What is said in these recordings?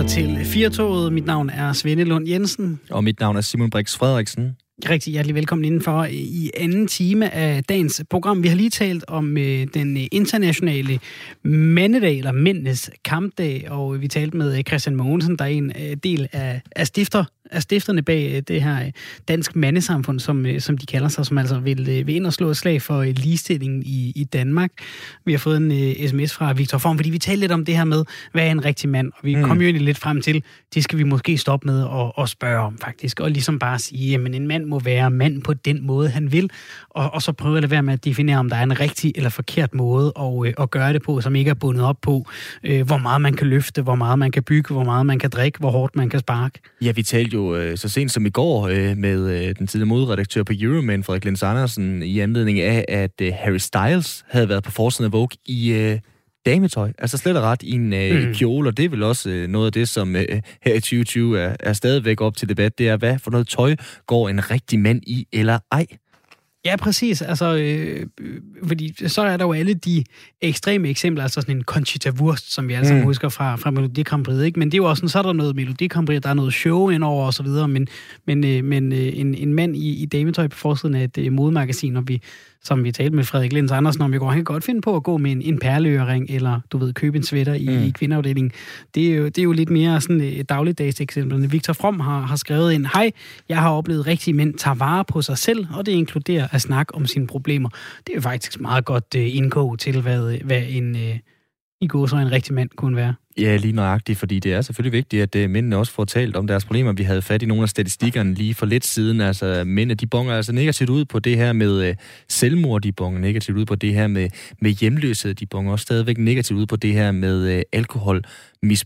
lytter til Firtoget. Mit navn er Svende Lund Jensen. Og mit navn er Simon Brix Frederiksen. Rigtig hjertelig velkommen indenfor i anden time af dagens program. Vi har lige talt om øh, den internationale mandedag, eller mændenes kampdag, og vi talte med Christian Mogensen, der er en øh, del af, af stifter er stifterne bag øh, det her øh, dansk mandesamfund, som, øh, som de kalder sig, som altså vil, vil ind og slå et slag for ligestilling i, i Danmark. Vi har fået en uh, sms fra Victor Form, fordi vi talte lidt om det her med, hvad er en rigtig mand? Og vi mm. kom jo egentlig lidt frem til, det skal vi måske stoppe med at, at spørge om faktisk, og ligesom bare sige, jamen en mand må være mand på den måde, han vil, og, og så prøve at lade være med at definere, om der er en rigtig eller forkert måde at, at gøre det på, som ikke er bundet op på, uh, hvor meget man kan løfte, hvor meget man kan bygge, hvor meget man kan drikke, hvor hårdt man kan sparke. Ja, vi talte jo jo øh, så sent som i går øh, med øh, den tidligere modredaktør på Euroman, Frederik Lens Andersen, i anledning af, at øh, Harry Styles havde været på forsiden af Vogue i øh, dametøj. Altså slet og ret i en øh, mm. kjole, og det er vel også øh, noget af det, som øh, her i 2020 er, er stadigvæk op til debat. Det er, hvad for noget tøj går en rigtig mand i, eller ej? Ja, præcis. Altså, øh, fordi så er der jo alle de ekstreme eksempler, altså sådan en Conchita Wurst, som vi alle sammen mm. husker fra, fra Melodi Grand Prix, ikke? Men det er jo også sådan, så er der noget Melodi Grand Prix, der er noget show indover og så videre, men, men, øh, men øh, en, en mand i, i dametøj på forsiden af et øh, modemagasin, og vi som vi talte med Frederik Lens Andersen om i går, han kan godt finde på at gå med en, en perleøring, eller du ved, købe en sweater i, mm. i kvindeafdelingen. Det er, jo, det er jo lidt mere sådan et dagligdags eksempel. Victor From har, har skrevet en, hej, jeg har oplevet rigtige mænd tager vare på sig selv, og det inkluderer at snakke om sine problemer. Det er jo faktisk meget godt indgå til, hvad, hvad en, uh, i går så en rigtig mand kunne være. Ja, lige nøjagtigt, fordi det er selvfølgelig vigtigt, at øh, mændene også får talt om deres problemer. Vi havde fat i nogle af statistikkerne lige for lidt siden. Altså, mændene, de bonger altså negativt ud på det her med øh, selvmord, de bonger negativt ud på det her med, med hjemløshed, de bonger også stadigvæk negativt ud på det her med øh, uh, alkohol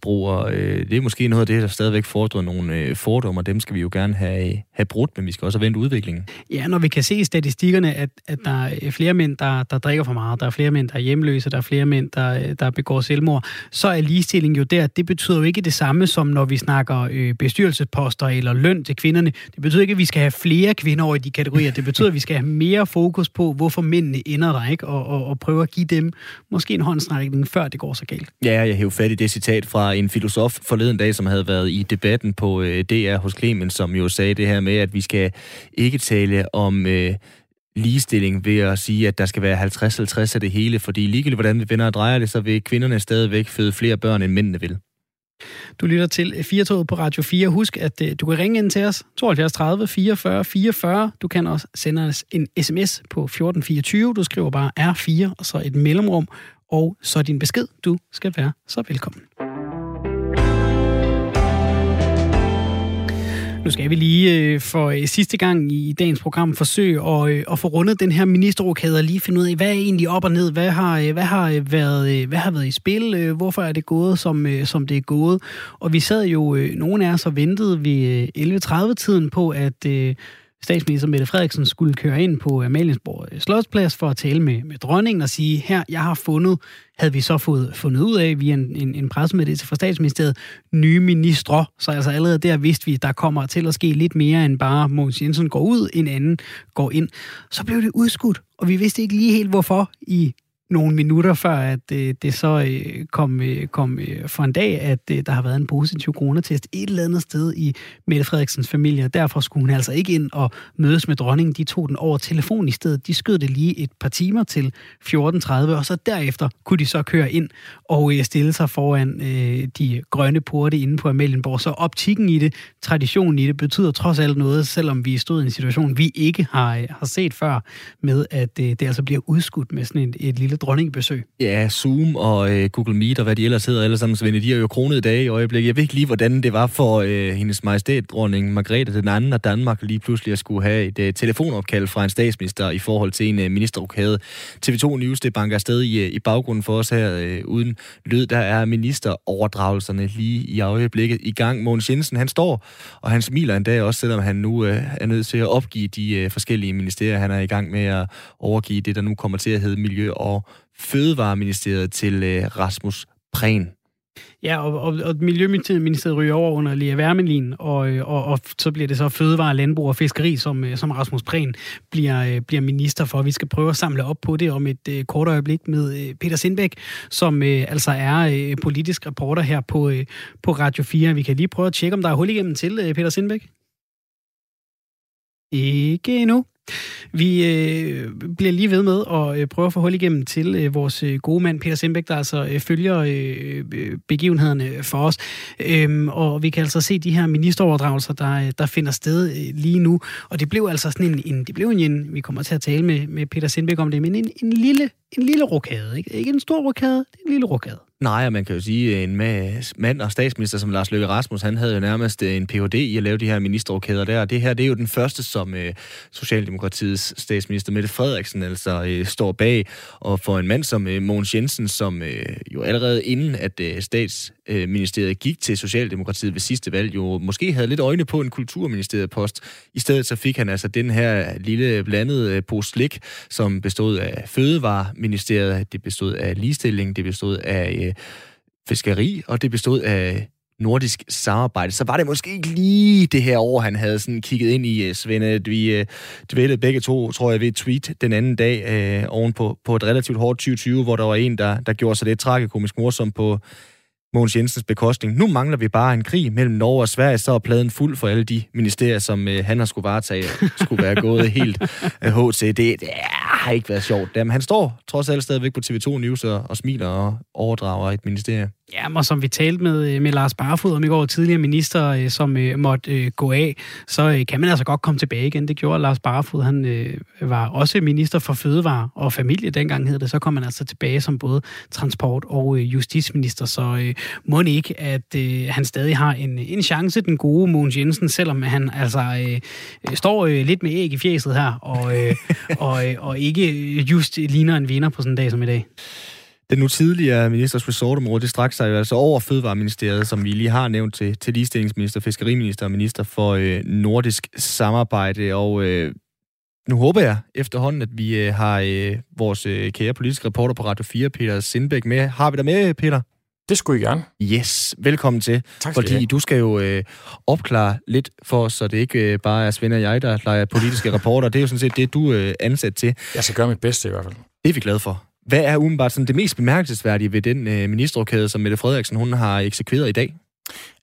Og, Øh, det er måske noget af det, der stadigvæk fordrer nogle øh, fordomme, og dem skal vi jo gerne have, have brudt, men vi skal også have vendt udviklingen. Ja, når vi kan se i statistikkerne, at, at der er flere mænd, der, der drikker for meget, der er flere mænd, der er hjemløse, der er flere mænd, der, der begår selvmord, så er ligestilling jo der. Det betyder jo ikke det samme, som når vi snakker øh, bestyrelsesposter eller løn til kvinderne. Det betyder ikke, at vi skal have flere kvinder over i de kategorier. Det betyder, at vi skal have mere fokus på, hvorfor mændene ender der, ikke? Og, og, og prøve at give dem måske en håndstrækning, før det går så galt. Ja, jeg hæver fat i det citat citat fra en filosof forleden dag, som havde været i debatten på øh, DR hos Clemens, som jo sagde det her med, at vi skal ikke tale om... Øh, ligestilling ved at sige, at der skal være 50-50 af det hele, fordi ligegyldigt hvordan vi vender og drejer det, så vil kvinderne stadigvæk føde flere børn, end mændene vil. Du lytter til Firtoget på Radio 4. Husk, at øh, du kan ringe ind til os 72 30 44 44. Du kan også sende os en sms på 1424. Du skriver bare R4 og så et mellemrum, og så din besked. Du skal være så velkommen. Nu skal vi lige øh, for øh, sidste gang i dagens program forsøge at, øh, at få rundet den her ministerrokade og lige finde ud af, hvad er egentlig op og ned? Hvad har, hvad har, været, hvad har været i spil? Hvorfor er det gået, som, som det er gået? Og vi sad jo, nogle af os og ventede ved 11.30-tiden på, at statsminister Mette Frederiksen skulle køre ind på øh, Amalienborg øh, Slotsplads for at tale med, med dronningen og sige, her, jeg har fundet, havde vi så fået fundet ud af via en, en, en pressemeddelelse fra statsministeriet, nye ministre. Så altså allerede der vidste vi, der kommer til at ske lidt mere end bare Mogens Jensen går ud, en anden går ind. Så blev det udskudt, og vi vidste ikke lige helt hvorfor i nogle minutter før, at øh, det så øh, kom, øh, kom øh, for en dag, at øh, der har været en positiv coronatest et eller andet sted i Mette Frederiksens familie. Derfor skulle hun altså ikke ind og mødes med dronningen. De tog den over telefon i stedet. De skød det lige et par timer til 14.30, og så derefter kunne de så køre ind og øh, stille sig foran øh, de grønne porte inde på Amalienborg. Så optikken i det, traditionen i det, betyder trods alt noget, selvom vi stod i en situation, vi ikke har, øh, har set før, med at øh, det altså bliver udskudt med sådan et, et lille dronningbesøg. Ja, Zoom og øh, Google Meet og hvad de ellers hedder alle sammen, Svende, de har jo kronet i dag i øjeblikket. Jeg ved ikke lige, hvordan det var for øh, hendes majestæt, dronning Margrethe den anden af Danmark, lige pludselig at skulle have et øh, telefonopkald fra en statsminister i forhold til en øh, ministerrokade. TV2 News, det banker afsted i, øh, i baggrunden for os her øh, uden lyd. Der er ministeroverdragelserne lige i øjeblikket i gang. Mogens Jensen, han står, og han smiler en dag også, selvom han nu øh, er nødt til at opgive de øh, forskellige ministerier, han er i gang med at overgive det, der nu kommer til at hedde Miljø- og Fødevareministeriet til øh, Rasmus Prehn. Ja, og, og, og Miljøministeriet ryger over under Lea Wermelin, og, øh, og, og så bliver det så fødevare, landbrug og fiskeri, som, øh, som Rasmus Prehn bliver, øh, bliver minister for. Vi skal prøve at samle op på det om et øh, kort øjeblik med øh, Peter Sindbæk, som øh, altså er øh, politisk reporter her på, øh, på Radio 4. Vi kan lige prøve at tjekke, om der er hul igennem til øh, Peter Sindbæk. Ikke endnu. Vi øh, bliver lige ved med at øh, prøve at få hul igennem til øh, vores øh, gode mand Peter Sembæk, der altså øh, følger øh, øh begivenhederne øh, for os. Øhm, og vi kan altså se de her ministeroverdragelser, der, øh, der finder sted øh, lige nu. Og det blev altså sådan en, en, det blev en, vi kommer til at tale med, med Peter Sindbæk om det, men en, en lille en lille rokade. Ikke, ikke en stor rokade, det er en lille rokade. Nej, og man kan jo sige, at en mand og statsminister som Lars Løkke Rasmus, han havde jo nærmest en Ph.D. i at lave de her ministerrokader der. Det her, det er jo den første, som øh, Socialdemokratiets statsminister Mette Frederiksen altså øh, står bag. Og for en mand som øh, Mogens Jensen, som jo allerede inden at stats, Øh, statsministeriet gik til Socialdemokratiet ved sidste valg, jo måske havde lidt øjne på en kulturministeriet post. I stedet så fik han altså den her lille blandede øh, pose slik, som bestod af Fødevareministeriet. Det bestod af ligestilling, det bestod af øh, fiskeri, og det bestod af nordisk samarbejde, så var det måske ikke lige det her år, han havde sådan kigget ind i, øh, Svende. Vi dvælede begge to, tror jeg, ved et tweet den anden dag øh, oven på, på et relativt hårdt 2020, hvor der var en, der, der gjorde sig lidt tragikomisk morsom på Mogens Jensens bekostning. Nu mangler vi bare en krig mellem Norge og Sverige, så er pladen fuld for alle de ministerier, som øh, han har skulle varetage, skulle være gået helt øh, HC. Det, det har ikke været sjovt. Jamen, han står trods alt stadigvæk på TV2 News og, og smiler og overdrager et ministerie. Ja, og som vi talte med, øh, med Lars Barfod om i går, tidligere minister, øh, som øh, måtte øh, gå af, så øh, kan man altså godt komme tilbage igen. Det gjorde Lars Barfod. Han øh, var også minister for fødevare og familie dengang hed det. Så kom han altså tilbage som både transport- og øh, justitsminister. Så øh, må ikke, at øh, han stadig har en, en chance, den gode Mogens Jensen, selvom han altså øh, står øh, lidt med æg i fjeset her, og, øh, og, øh, og ikke just ligner en vinder på sådan en dag som i dag. Den nu tidligere ministers resortområde, det strækker sig jo altså over Fødevareministeriet, som vi lige har nævnt til, til ligestillingsminister, fiskeriminister og minister for øh, nordisk samarbejde. Og øh, nu håber jeg efterhånden, at vi øh, har øh, vores øh, kære politiske reporter på Radio 4, Peter Sindbæk, med. Har vi dig med, Peter? Det skulle I gerne. Yes, velkommen til. Tak fordi fordi du skal jo øh, opklare lidt for os, så det ikke øh, bare er Svend og jeg, der leger politiske reporter. Det er jo sådan set det, du er øh, ansat til. Jeg skal gøre mit bedste i hvert fald. Det er vi glade for. Hvad er umiddelbart sådan det mest bemærkelsesværdige ved den øh, ministerrokade, som Mette Frederiksen hun har eksekveret i dag?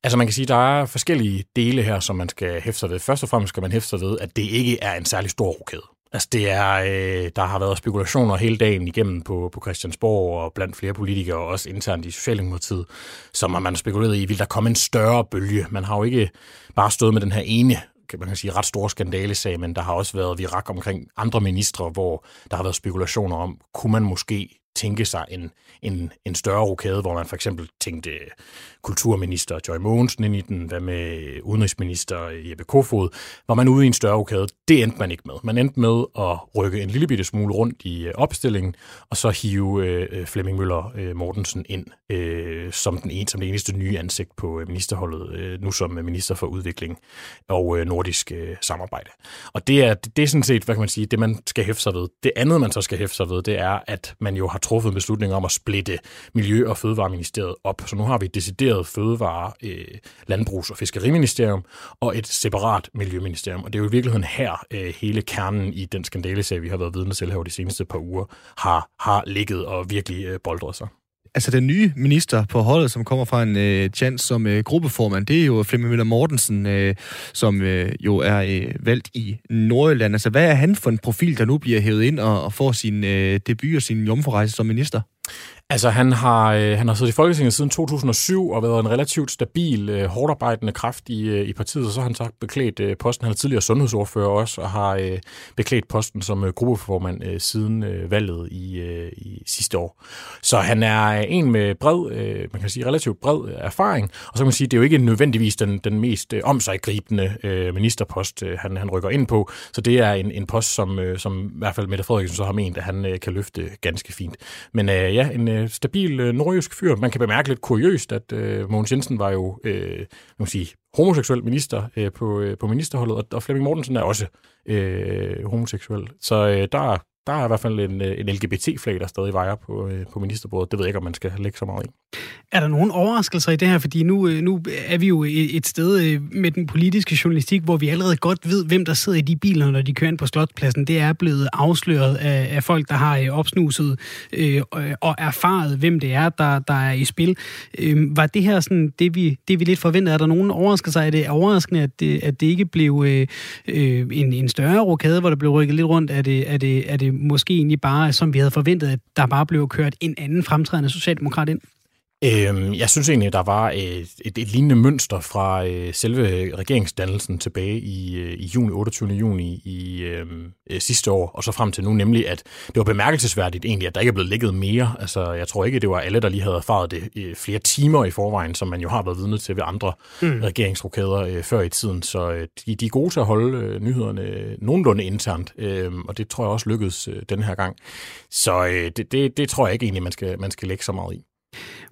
Altså man kan sige, at der er forskellige dele her, som man skal hæfte sig ved. Først og fremmest skal man hæfte sig ved, at det ikke er en særlig stor rokade. Altså det er, øh, der har været spekulationer hele dagen igennem på, på Christiansborg og blandt flere politikere, også internt i Socialdemokratiet, som man har spekuleret i, vil der komme en større bølge. Man har jo ikke bare stået med den her ene kan man sige, ret store skandalesag, men der har også været virak omkring andre ministre, hvor der har været spekulationer om, kunne man måske tænke sig en, en, en større rokade, hvor man for eksempel tænkte kulturminister Joy Mogensen ind i den, hvad med udenrigsminister Jeppe Kofod, var man ude i en større rokade. Det endte man ikke med. Man endte med at rykke en lille bitte smule rundt i øh, opstillingen, og så hive øh, Flemming Møller øh, Mortensen ind øh, som, den en, som det eneste nye ansigt på øh, ministerholdet, øh, nu som øh, minister for udvikling og øh, nordisk øh, samarbejde. Og det er, det er sådan set, hvad kan man sige, det man skal hæfte sig ved. Det andet, man så skal hæfte sig ved, det er, at man jo har truffet en beslutning om at splitte Miljø- og Fødevareministeriet op. Så nu har vi et decideret Fødevare, øh, Landbrugs- og Fiskeriministerium og et separat Miljøministerium. Og det er jo i virkeligheden her øh, hele kernen i den skandalesag, vi har været vidne til her de seneste par uger, har, har ligget og virkelig øh, boldret sig altså den nye minister på holdet, som kommer fra en øh, chance som øh, gruppeformand, det er jo Flemming Møller Mortensen, øh, som øh, jo er øh, valgt i Nordjylland. Altså hvad er han for en profil, der nu bliver hævet ind og, og får sin øh, debut og sin jomfrurejse som minister? Altså, han har, øh, han har siddet i Folketinget siden 2007 og været en relativt stabil, øh, hårdarbejdende kraft i, øh, i partiet, og så har han så beklædt øh, posten. Han er tidligere sundhedsordfører også, og har øh, beklædt posten som øh, gruppeformand øh, siden øh, valget i, øh, i sidste år. Så han er en med bred, øh, man kan sige relativt bred erfaring, og så kan man sige, det er jo ikke nødvendigvis den, den mest øh, omsiggribende øh, ministerpost, øh, han, han rykker ind på, så det er en, en post, som, øh, som i hvert fald Mette Frederiksen så har ment, at han øh, kan løfte ganske fint. Men øh, ja, en øh, Øh, stabil øh, nordjysk fyr. Man kan bemærke lidt kuriøst, at øh, Mogens Jensen var jo øh, man sige, homoseksuel minister øh, på, øh, på ministerholdet, og, og Flemming Mortensen er også øh, homoseksuel. Så øh, der der er i hvert fald en, øh, en LGBT-flag, der stadig vejer på, øh, på ministerbordet. Det ved jeg ikke, om man skal lægge så meget i. Er der nogen overraskelser i det her? Fordi nu, øh, nu er vi jo et sted med den politiske journalistik, hvor vi allerede godt ved, hvem der sidder i de biler, når de kører ind på Slotspladsen. Det er blevet afsløret af, af folk, der har opsnuset øh, og erfaret, hvem det er, der, der er i spil. Øh, var det her sådan det, vi, det, vi lidt forventede? Er der nogen overraskelser? Er det overraskende, at det, at det ikke blev øh, en, en større rokade, hvor der blev rykket lidt rundt? Er det, er, det, er det måske egentlig bare, som vi havde forventet, at der bare blev kørt en anden fremtrædende socialdemokrat ind? Øhm, jeg synes egentlig, der var et, et, et lignende mønster fra øh, selve regeringsdannelsen tilbage i, øh, i juni, 28. juni i øhm, øh, sidste år, og så frem til nu, nemlig at det var bemærkelsesværdigt egentlig, at der ikke er blevet ligget mere. Altså, jeg tror ikke, det var alle, der lige havde erfaret det øh, flere timer i forvejen, som man jo har været vidne til ved andre mm. regeringsrokader øh, før i tiden. Så øh, de, de er gode til at holde øh, nyhederne nogenlunde internt, øh, og det tror jeg også lykkedes øh, den her gang. Så øh, det, det, det tror jeg ikke egentlig, man skal, man skal lægge så meget i.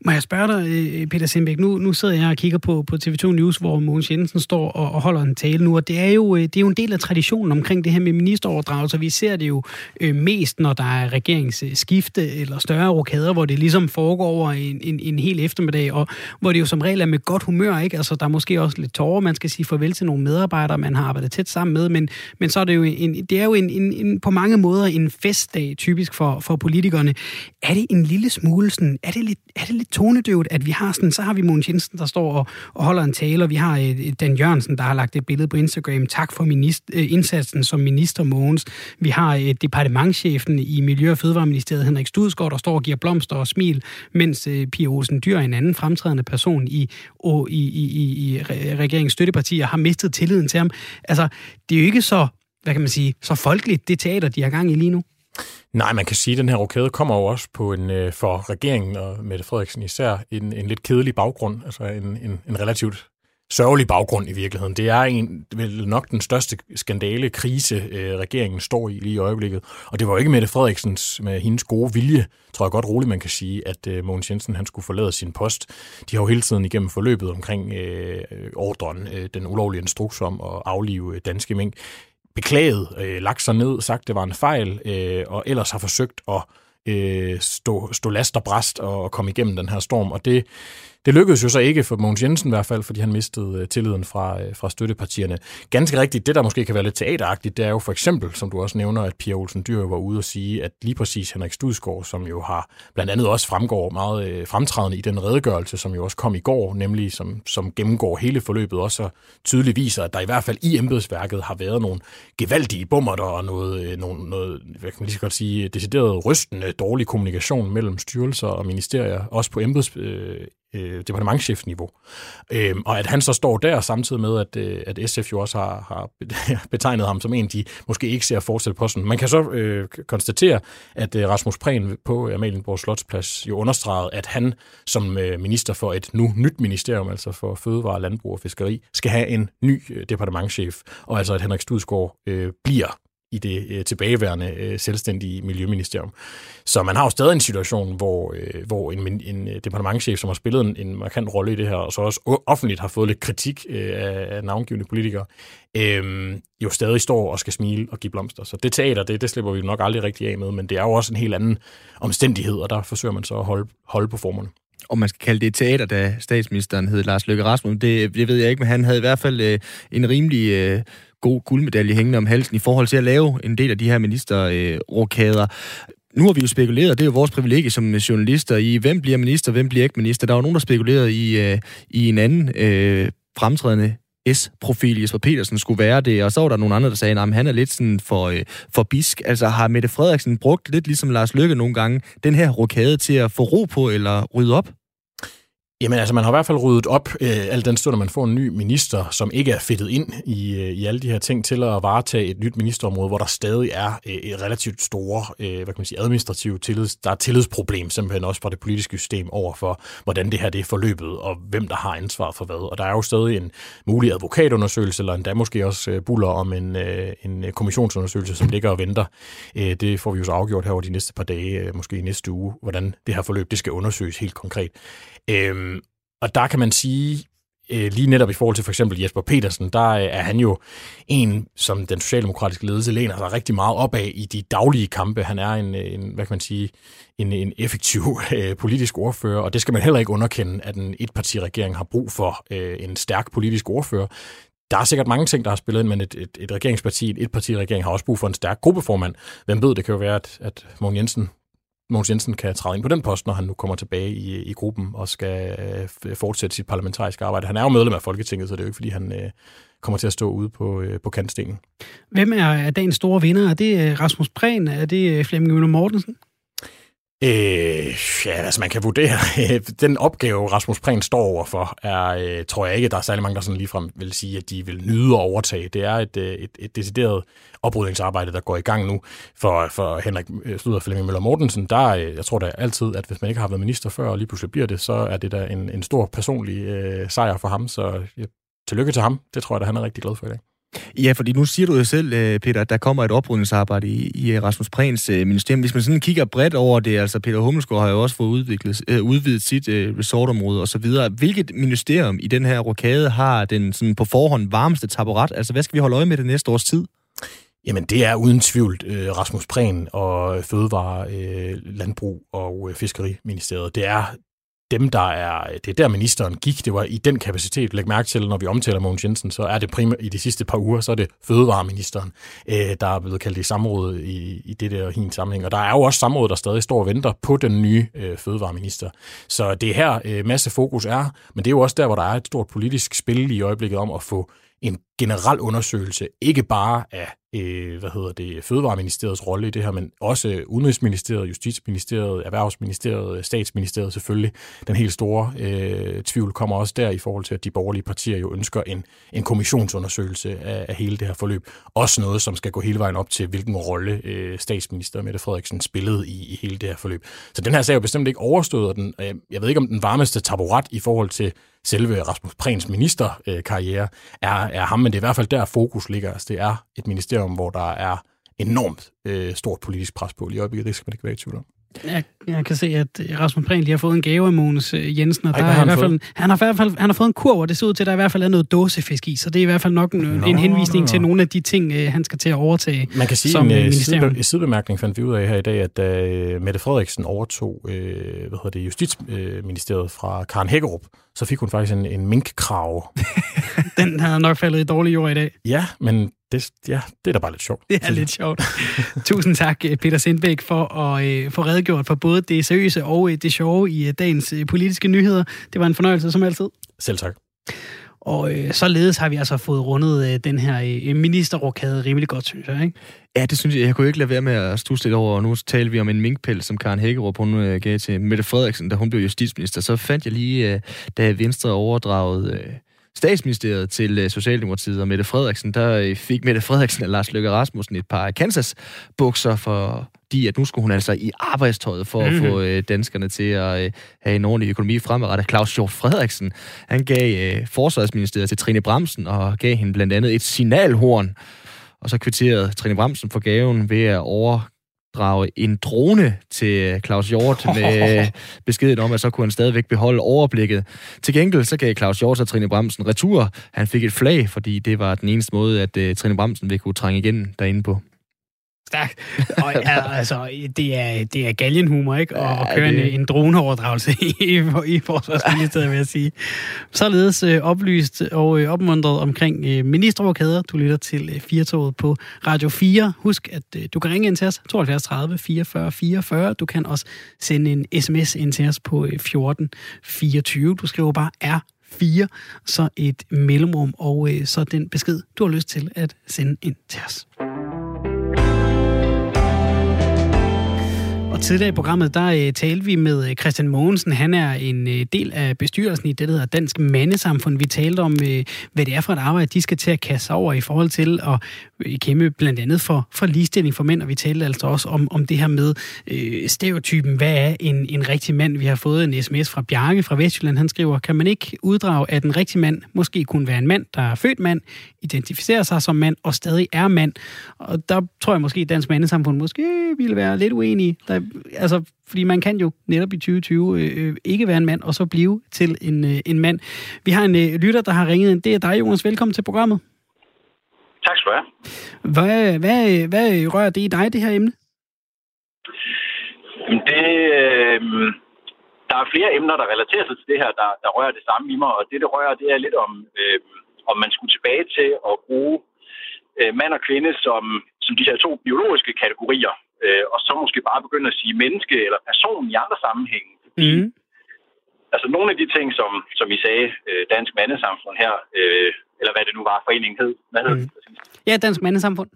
Må jeg spørge dig, øh, Peter Sindbæk, nu, nu sidder jeg og kigger på, på TV2 News, hvor Mogens Jensen står og, og holder en tale nu, og det er, jo, øh, det er jo en del af traditionen omkring det her med ministeroverdragelser. Vi ser det jo øh, mest, når der er regeringsskifte eller større rokader, hvor det ligesom foregår over en, en, en hel eftermiddag, og hvor det jo som regel er med godt humør, ikke? Altså, der er måske også lidt tårer, man skal sige farvel til nogle medarbejdere, man har arbejdet tæt sammen med, men, men så er det jo, en, det er jo en, en, en, på mange måder en festdag, typisk for, for politikerne. Er det en lille smule sådan, er det lidt, er det lidt tonedøvt, at vi har sådan, så har vi Mogens Jensen, der står og, og holder en tale, og vi har øh, Dan Jørgensen, der har lagt et billede på Instagram. Tak for minister, øh, indsatsen som minister Mogens. Vi har øh, departementchefen i Miljø- og Fødevareministeriet, Henrik Studsgaard, der står og giver blomster og smil, mens øh, Pia Olsen Dyr, en anden fremtrædende person i, og, i, i, i, i regeringens støttepartier, har mistet tilliden til ham. Altså, det er jo ikke så, hvad kan man sige, så folkeligt, det teater, de har gang i lige nu. Nej, man kan sige, at den her rokade kommer jo også på en, øh, for regeringen og Mette Frederiksen især en, en lidt kedelig baggrund, altså en, en, en relativt sørgelig baggrund i virkeligheden. Det er en, vel nok den største skandale, krise, øh, regeringen står i lige i øjeblikket. Og det var jo ikke Mette Frederiksens med hendes gode vilje, tror jeg godt roligt, man kan sige, at øh, Mogens Jensen han skulle forlade sin post. De har jo hele tiden igennem forløbet omkring øh, ordren, øh, den ulovlige instruks om at aflive øh, danske mink, beklaget, øh, lagt sig ned, sagt, det var en fejl, øh, og ellers har forsøgt at øh, stå, stå last og bræst og komme igennem den her storm. Og det, det lykkedes jo så ikke for Mogens Jensen i hvert fald, fordi han mistede øh, tilliden fra, øh, fra støttepartierne. Ganske rigtigt, det der måske kan være lidt teateragtigt, det er jo for eksempel, som du også nævner, at Pia Olsen Dyr var ude og sige, at lige præcis Henrik Studsgaard, som jo har blandt andet også fremgår meget øh, fremtrædende i den redegørelse, som jo også kom i går, nemlig som, som gennemgår hele forløbet, også tydeligt viser, at der i hvert fald i embedsværket har været nogle gevaldige bummer der og noget, noget, noget hvad kan man lige så godt sige, decideret rystende dårlig kommunikation mellem styrelser og ministerier, også på embeds, øh, Øh, departementchefniveau. Øh, og at han så står der samtidig med, at, øh, at SF jo også har, har betegnet ham som en, de måske ikke ser fortsætte posten. Man kan så øh, konstatere, at øh, Rasmus Prehn på øh, Amalienborg Slotsplads jo understregede, at han som øh, minister for et nu nyt ministerium, altså for Fødevare, Landbrug og Fiskeri, skal have en ny øh, departementchef, og altså at Henrik Studsgaard øh, bliver i det øh, tilbageværende øh, selvstændige Miljøministerium. Så man har jo stadig en situation, hvor, øh, hvor en, en øh, departementchef, som har spillet en, en markant rolle i det her, og så også offentligt har fået lidt kritik øh, af navngivende politikere, øh, jo stadig står og skal smile og give blomster. Så det teater, det, det slipper vi nok aldrig rigtig af med, men det er jo også en helt anden omstændighed, og der forsøger man så at holde, holde på formerne om man skal kalde det teater, da statsministeren hed Lars Løkke Rasmussen, det, det ved jeg ikke, men han havde i hvert fald øh, en rimelig øh, god guldmedalje hængende om halsen i forhold til at lave en del af de her ministerrokader. Øh, nu har vi jo spekuleret, det er jo vores privilegie som journalister, i hvem bliver minister, hvem bliver ikke minister. Der var nogen, der spekulerede i, øh, i en anden øh, fremtrædende S-profil, Jesper Petersen, skulle være det, og så var der nogle andre, der sagde, at han er lidt sådan for, øh, for bisk. Altså har Mette Frederiksen brugt lidt ligesom Lars Lykke nogle gange, den her rokade til at få ro på eller rydde op? Jamen altså, man har i hvert fald ryddet op, øh, alt den stund, at man får en ny minister, som ikke er fedtet ind i, øh, i alle de her ting, til at varetage et nyt ministerområde, hvor der stadig er øh, et relativt store, øh, hvad kan man sige, administrative tillids, der er tillidsproblem simpelthen også fra det politiske system over for, hvordan det her det er forløbet, og hvem der har ansvar for hvad. Og der er jo stadig en mulig advokatundersøgelse, eller endda måske også øh, buller om en, øh, en øh, kommissionsundersøgelse, som ligger og venter. Øh, det får vi jo så afgjort her over de næste par dage, øh, måske i næste uge, hvordan det her forløb det skal undersøges helt konkret. Øhm, og der kan man sige, øh, lige netop i forhold til for eksempel Jesper Petersen, der øh, er han jo en, som den socialdemokratiske ledelse læner sig rigtig meget op af i de daglige kampe. Han er en, øh, en hvad kan man sige, en, en effektiv øh, politisk ordfører, og det skal man heller ikke underkende, at en etpartiregering har brug for øh, en stærk politisk ordfører. Der er sikkert mange ting, der har spillet ind, men et, et, et regeringsparti, et etpartiregering har også brug for en stærk gruppeformand. Hvem ved, det kan jo være, at, at Mogens Jensen Mogens Jensen kan træde ind på den post, når han nu kommer tilbage i, i gruppen og skal øh, fortsætte sit parlamentariske arbejde. Han er jo medlem af Folketinget, så det er jo ikke, fordi han øh, kommer til at stå ude på, øh, på kantstenen. Hvem er, er dagens store vinder? Er det øh, Rasmus Prehn? Er det øh, Flemming Møller Mortensen? Øh, ja, altså man kan vurdere, den opgave, Rasmus Prehn står overfor, er, øh, tror jeg ikke, der er særlig mange, der sådan ligefrem vil sige, at de vil nyde at overtage. Det er et, øh, et, et decideret oprydningsarbejde, der går i gang nu for, for Henrik øh, Sluder Flemming Møller Mortensen. Der, øh, jeg tror da altid, at hvis man ikke har været minister før, og lige pludselig bliver det, så er det da en, en stor personlig øh, sejr for ham. Så ja, tillykke til ham. Det tror jeg, at han er rigtig glad for i dag. Ja, fordi nu siger du jo selv, øh, Peter, at der kommer et oprydningsarbejde i, i øh, Rasmus Prehns øh, ministerium. Hvis man sådan kigger bredt over det, altså Peter Hummelsgaard har jo også fået udviklet, øh, udvidet sit øh, resortområde osv. Hvilket ministerium i den her rokade har den sådan på forhånd varmeste taburet? Altså, hvad skal vi holde øje med det næste års tid? Jamen, det er uden tvivl øh, Rasmus Prehn og Fødevare, øh, Landbrug og øh, Fiskeriministeriet. Det er dem, der er, det er der ministeren gik, det var i den kapacitet. Læg mærke til, når vi omtaler Mogens Jensen, så er det primært i de sidste par uger, så er det fødevareministeren, øh, der er blevet kaldt i samråd i, i det der hin sammenhæng. Og der er jo også samråd, der stadig står og venter på den nye øh, fødevareminister. Så det er her øh, masse fokus er, men det er jo også der, hvor der er et stort politisk spil i øjeblikket om at få en generel undersøgelse, ikke bare af øh, hvad hedder det, Fødevareministeriets rolle i det her, men også øh, Udenrigsministeriet, Justitsministeriet, Erhvervsministeriet, Statsministeriet selvfølgelig. Den helt store øh, tvivl kommer også der i forhold til, at de borgerlige partier jo ønsker en, en kommissionsundersøgelse af, af hele det her forløb. Også noget, som skal gå hele vejen op til, hvilken rolle øh, statsminister Mette Frederiksen spillede i, i hele det her forløb. Så den her sag er jo bestemt ikke overstået, den, øh, jeg ved ikke om den varmeste taburet i forhold til selve Rasmus Prehns ministerkarriere øh, er, er ham, men det er i hvert fald der fokus ligger. Altså, det er et ministerium, hvor der er enormt øh, stort politisk pres på i øjeblikket. Det skal man ikke være i tvivl om. Jeg, jeg kan se, at Rasmus Prehn lige har fået en gave af Mogens øh, Jensen, og Ej, der er i hvert fald, han har i hvert fald han har fået en kurv, og det ser ud til, at der i hvert fald er noget dåsefisk i, så det er i hvert fald nok en, Nå, en henvisning til nogle af de ting, øh, han skal til at overtage Man kan sige, som en uh, sidebe, sidebemærkning fandt vi ud af her i dag, at uh, Mette Frederiksen overtog uh, hvad hedder det, Justitsministeriet fra Karen Hækkerup, så fik hun faktisk en, en minkkrav. Den har nok faldet i dårlig jord i dag. Ja, men det, ja, det er da bare lidt sjovt. Det er lidt sjovt. Tusind tak, Peter Sindbæk, for at øh, få redegjort for både det seriøse og øh, det sjove i øh, dagens øh, politiske nyheder. Det var en fornøjelse, som altid. Selv tak. Og øh, således har vi altså fået rundet øh, den her øh, ministerrokade rimelig godt, synes jeg, ikke? Ja, det synes jeg. Jeg kunne ikke lade være med at stusse lidt over, og nu taler vi om en minkpæl, som Karen Hækkerup hun øh, gav til Mette Frederiksen, da hun blev justitsminister. Så fandt jeg lige, øh, da Venstre overdragede øh, statsministeriet til øh, Socialdemokratiet og Mette Frederiksen, der øh, fik Mette Frederiksen og Lars Løkke Rasmussen et par Kansas-bukser for fordi at nu skulle hun altså i arbejdstøjet for mm-hmm. at mhm. få øh, danskerne til at øh, have en ordentlig økonomi fremadrettet. Claus Hjort Frederiksen, han gav øh, forsvarsministeriet til Trine Bremsen og gav hende blandt andet et signalhorn. Og så kvitterede Trine Bremsen for gaven ved at over drage en drone til Claus Hjort med beskeden om, at så kunne han stadigvæk beholde overblikket. Til gengæld så gav Claus Hjort og Trine Bremsen retur. Han fik et flag, fordi det var den eneste måde, at uh, Trine Bremsen ville kunne trænge igen derinde på. Stærkt. Og ja, altså, det er, det er galgenhumor, ikke? Og ja, at køre det... en, en droneoverdragelse i, i, forsvarsministeriet, vil jeg sige. Således øh, oplyst og øh, opmuntret omkring øh, ministerrokader. Du lytter til øh, Firtoget på Radio 4. Husk, at øh, du kan ringe ind til os, 72 30 44 44. Du kan også sende en sms ind til os på øh, 14 24. Du skriver bare R 4, så et mellemrum, og øh, så den besked, du har lyst til at sende ind til os. Og tidligere i programmet, der uh, talte vi med øh, Christian Mogensen. Han er en uh, del af bestyrelsen i det, der hedder Dansk Mandesamfund. Vi talte om, uh, hvad det er for et arbejde, de skal til at kaste over i forhold til at kæmpe blandt andet for, for ligestilling for mænd, og vi talte altså også om, om det her med øh, stereotypen. Hvad er en, en rigtig mand? Vi har fået en sms fra Bjarke fra Vestjylland. Han skriver, kan man ikke uddrage, at en rigtig mand måske kunne være en mand, der er født mand, identificerer sig som mand og stadig er mand? Og der tror jeg måske, at dansk mandesamfund måske ville være lidt uenige. Der, altså, fordi man kan jo netop i 2020 øh, øh, ikke være en mand, og så blive til en, øh, en mand. Vi har en øh, lytter, der har ringet ind. Det er dig, Jonas. Velkommen til programmet. Tak skal du have. Hvad, hvad, hvad rører det i dig, det her emne? Det, øh, der er flere emner, der relaterer sig til det her, der, der rører det samme i mig, og det, det rører, det er lidt om, øh, om man skulle tilbage til at bruge øh, mand og kvinde som, som de her to biologiske kategorier, øh, og så måske bare begynde at sige menneske eller person i andre sammenhænge. Mm. Altså nogle af de ting, som, som I sagde, øh, Dansk Mandesamfund her, øh, eller hvad det nu var, foreningen hed. Hvad hed mm. det? Ja, Dansk Mandesamfund.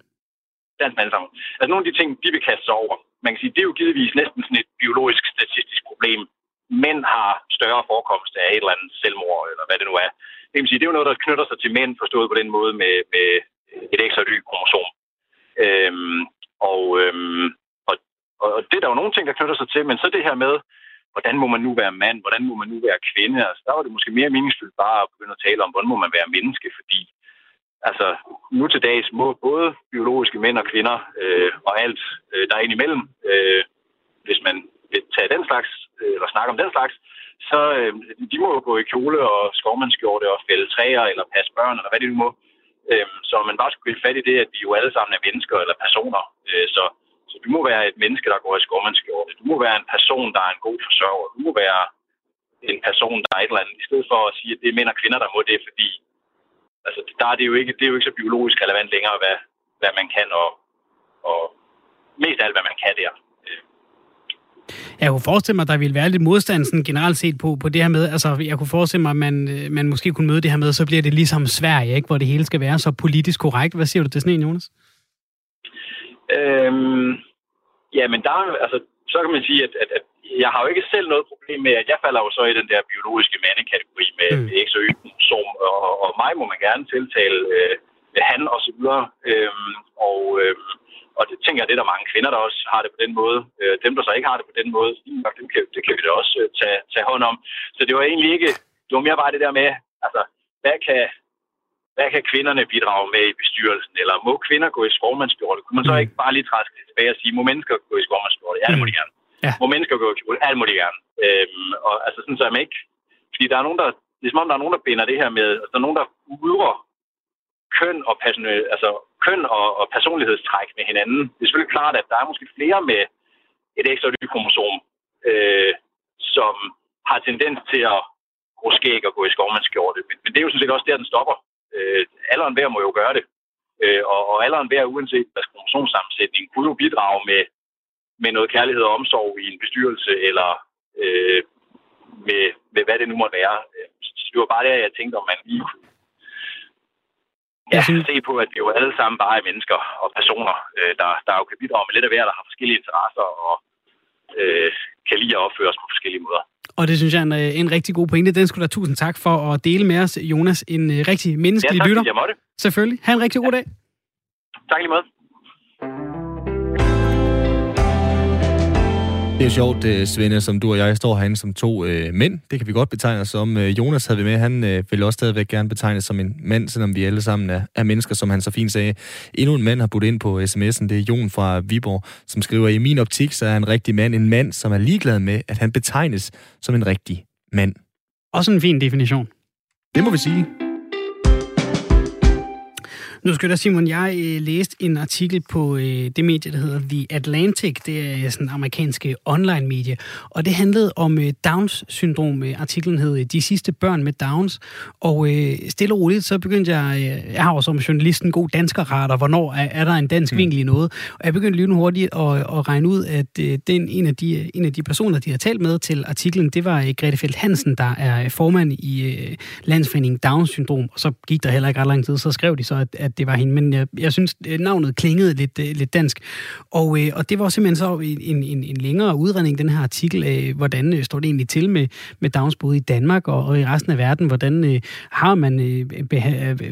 Dansk Mandesamfund. Altså nogle af de ting, de vil kaste sig over. Man kan sige, det er jo givetvis næsten sådan et biologisk statistisk problem. Mænd har større forekomst af et eller andet selvmord, eller hvad det nu er. Det kan sige, det er jo noget, der knytter sig til mænd, forstået på den måde med, med et ekstra Y-kromosom. Øhm, og, øhm, og, og det er der jo nogle ting, der knytter sig til, men så det her med, hvordan må man nu være mand, hvordan må man nu være kvinde? Altså, der var det måske mere meningsfyldt bare at begynde at tale om, hvordan må man være menneske, fordi altså, nu til dags må både biologiske mænd og kvinder øh, og alt, øh, der er indimellem, øh, hvis man vil tage den slags, øh, eller snakke om den slags, så øh, de må jo gå i kjole og skovmandskjorte og fælde træer eller passe børn, eller hvad det nu må. Øh, så man bare skulle blive fat i det, at vi jo alle sammen er mennesker eller personer. Øh, så så du må være et menneske, der går i skovmandskjorte. Du må være en person, der er en god forsørger. Du må være en person, der er et eller andet. I stedet for at sige, at det er mænd og kvinder, der må det, fordi altså, der er det, jo ikke, det er jo ikke så biologisk relevant længere, hvad, hvad man kan, og, og mest af alt, hvad man kan der. Jeg kunne forestille mig, at der ville være lidt modstand sådan generelt set på, på det her med, altså jeg kunne forestille mig, at man, øh, man måske kunne møde det her med, så bliver det ligesom Sverige, ikke? hvor det hele skal være så politisk korrekt. Hvad siger du til sådan en, Jonas? Øhm, ja, men der, altså, så kan man sige, at, at, at jeg har jo ikke selv noget problem med, at jeg falder jo så i den der biologiske mandekategori med, mm. X og Y, som, og, og mig må man gerne tiltale øh, han og så videre. Øhm, og, øh, og det tænker jeg, det er der mange kvinder, der også har det på den måde. Øh, dem, der så ikke har det på den måde, dem kan, det kan vi da også øh, tage, tage hånd om. Så det var egentlig ikke, det var mere bare det der med, altså, hvad kan, hvad kan kvinderne bidrage med i bestyrelsen? Eller må kvinder gå i skovmandsskjorte? Kunne man så mm. ikke bare lige træske tilbage og sige, må mennesker gå i skovmandsskjorte? Ja, det må de gerne. Ja. Må mennesker gå i kjole? Ja, det må de gerne. Øhm, og altså sådan så er man ikke... Fordi der er nogen, der... Det er som om, der er nogen, der binder det her med... Altså, der er nogen, der udrer køn og, person, altså, køn og, og personlighedstræk med hinanden. Det er selvfølgelig klart, at der er måske flere med et ekstra kromosom, øh, som har tendens til at gro skæg og gå i skovmandskjorte. Men, men det er jo sådan set også der, den stopper. Øh, alderen hver må jo gøre det. Øh, og, og alderen hver, uanset hvad kromosomsammensætning, kunne jo bidrage med, med noget kærlighed og omsorg i en bestyrelse, eller øh, med, med hvad det nu måtte være. Så det var bare det, jeg tænkte, om man lige kunne Ja, se på, at vi jo alle sammen bare er mennesker og personer, øh, der, der jo kan bidrage med lidt af hver, der har forskellige interesser og øh, kan lide at opføre os på forskellige måder. Og det synes jeg er en, øh, en rigtig god pointe. Den skulle da tusind tak for at dele med os, Jonas. En uh, rigtig menneskelig ja, tak, lytter. Jeg måtte. Selvfølgelig. Ha' en rigtig god ja. dag. Tak lige måde. Det er sjovt, øh, Svende, som du og jeg står herinde som to øh, mænd. Det kan vi godt betegne os som. Øh, Jonas havde vi med, han øh, vil også stadigvæk gerne betegnes som en mand, selvom vi alle sammen er, er mennesker, som han så fint sagde. Endnu en mand har budt ind på sms'en, det er Jon fra Viborg, som skriver, i min optik, så er en rigtig mand en mand, som er ligeglad med, at han betegnes som en rigtig mand. Også en fin definition. Det må vi sige. Nu skal der, Simon, jeg øh, læste en artikel på øh, det medie, der hedder The Atlantic. Det er sådan en amerikanske online-medie. Og det handlede om øh, Downs-syndrom. Artiklen hed øh, De sidste børn med Downs. Og øh, stille og roligt, så begyndte jeg... Øh, jeg har jo som journalist en god danskerrater. Hvornår er, er der en dansk mm. vinkel i noget? Og jeg begyndte lige hurtigt at, at regne ud, at øh, den, en, af de, en af de personer, de har talt med til artiklen, det var øh, Grete Feldt Hansen, der er formand i øh, Landsforeningen Downs-syndrom. Og så gik der heller ikke ret lang tid, så skrev de så, at, at at det var hende, men jeg, jeg synes, navnet klingede lidt, lidt dansk. Og, og det var simpelthen så en, en, en længere udredning, den her artikel af, hvordan står det egentlig til med, med Downs både i Danmark og, og i resten af verden. Hvordan har man,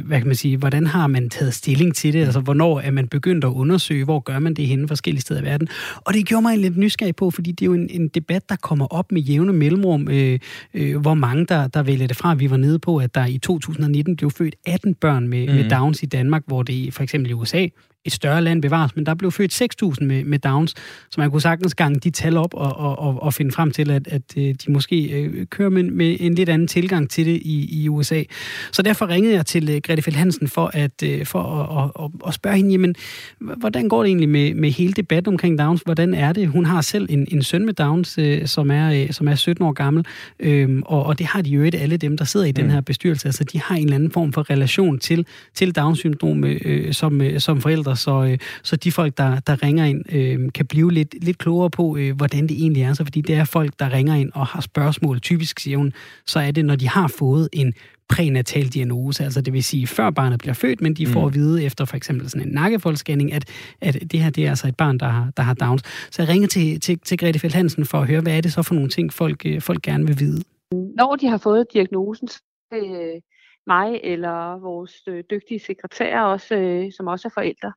hvad kan man sige, hvordan har man taget stilling til det? Altså, hvornår er man begyndt at undersøge, hvor gør man det henne forskellige steder i verden? Og det gjorde mig lidt nysgerrig på, fordi det er jo en, en debat, der kommer op med jævne mellemrum, øh, øh, hvor mange der, der vælger det fra. Vi var nede på, at der i 2019 blev født 18 børn med, mm. med Downs i Danmark, hvor det for eksempel i USA et større land bevares, men der blev født 6.000 med, med Downs, så man kunne sagtens gange de tal op og, og, og, og finde frem til, at, at øh, de måske øh, kører med, med en lidt anden tilgang til det i, i USA. Så derfor ringede jeg til øh, Grete Fjell Hansen for at, for at, at, at spørge hende, jamen, hvordan går det egentlig med, med hele debatten omkring Downs? Hvordan er det? Hun har selv en, en søn med Downs, som er, som er 17 år gammel, øhm, og, og det har de jo ikke alle dem, der sidder i mm. den her bestyrelse. Altså, de har en eller anden form for relation til, til Downs-syndrom øh, som, som forældre forældre, så, øh, så de folk, der, der ringer ind, øh, kan blive lidt, lidt klogere på, øh, hvordan det egentlig er. Så fordi det er folk, der ringer ind og har spørgsmål. Typisk, siger hun, så er det, når de har fået en prænatal diagnose, altså det vil sige, før barnet bliver født, men de får mm. at vide efter for eksempel sådan en nakkefoldsscanning, at, at det her det er altså et barn, der har, der har Downs. Så jeg ringer til, til, til Grete Fjell Hansen for at høre, hvad er det så for nogle ting, folk, øh, folk gerne vil vide? Når de har fået diagnosen, så øh, mig eller vores øh, dygtige sekretærer, også, øh, som også er forældre,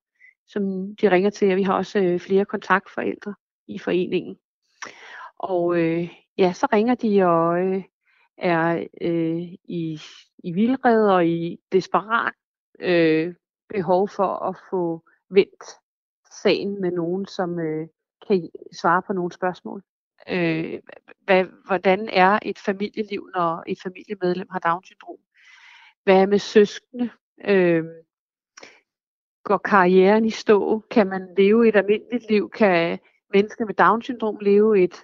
som de ringer til, og vi har også øh, flere kontaktforældre i foreningen. Og øh, ja, så ringer de og øh, er øh, i, i vildred og i desperat øh, behov for at få vendt sagen med nogen, som øh, kan svare på nogle spørgsmål. Øh, hvad, hvordan er et familieliv, når et familiemedlem har Down-syndrom? Hvad er med søskende? Øh, går karrieren i stå? Kan man leve et almindeligt liv? Kan mennesker med Down-syndrom leve et,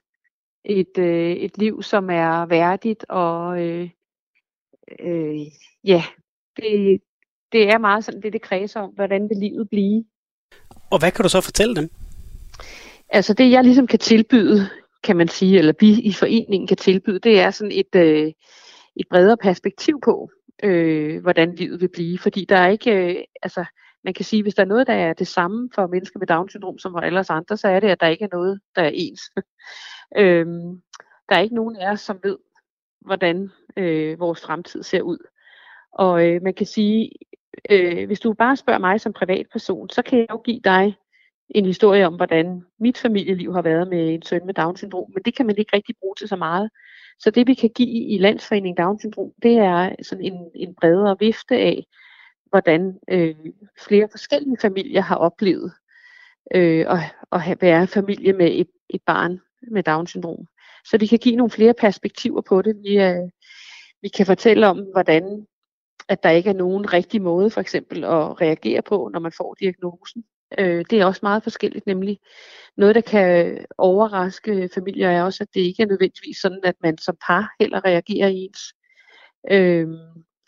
et, øh, et liv, som er værdigt? Og øh, øh, ja, det, det er meget sådan det, det kredser om. Hvordan vil livet blive? Og hvad kan du så fortælle dem? Altså det, jeg ligesom kan tilbyde, kan man sige, eller vi i foreningen kan tilbyde, det er sådan et, øh, et bredere perspektiv på, øh, hvordan livet vil blive. Fordi der er ikke, øh, altså man kan sige, hvis der er noget, der er det samme for mennesker med Down-syndrom som for alle os andre, så er det, at der ikke er noget, der er ens. øhm, der er ikke nogen af os, som ved, hvordan øh, vores fremtid ser ud. Og øh, man kan sige, øh, hvis du bare spørger mig som privatperson, så kan jeg jo give dig en historie om, hvordan mit familieliv har været med en søn med Down-syndrom, men det kan man ikke rigtig bruge til så meget. Så det vi kan give i Landsforeningen Down-syndrom, det er sådan en, en bredere vifte af, hvordan øh, flere forskellige familier har oplevet øh, at, at være familie med et, et barn med Down-syndrom. Så vi kan give nogle flere perspektiver på det. Vi, øh, vi kan fortælle om, hvordan at der ikke er nogen rigtig måde for eksempel at reagere på, når man får diagnosen. Øh, det er også meget forskelligt, nemlig noget, der kan overraske familier er også, at det ikke er nødvendigvis sådan, at man som par heller reagerer ens. Øh,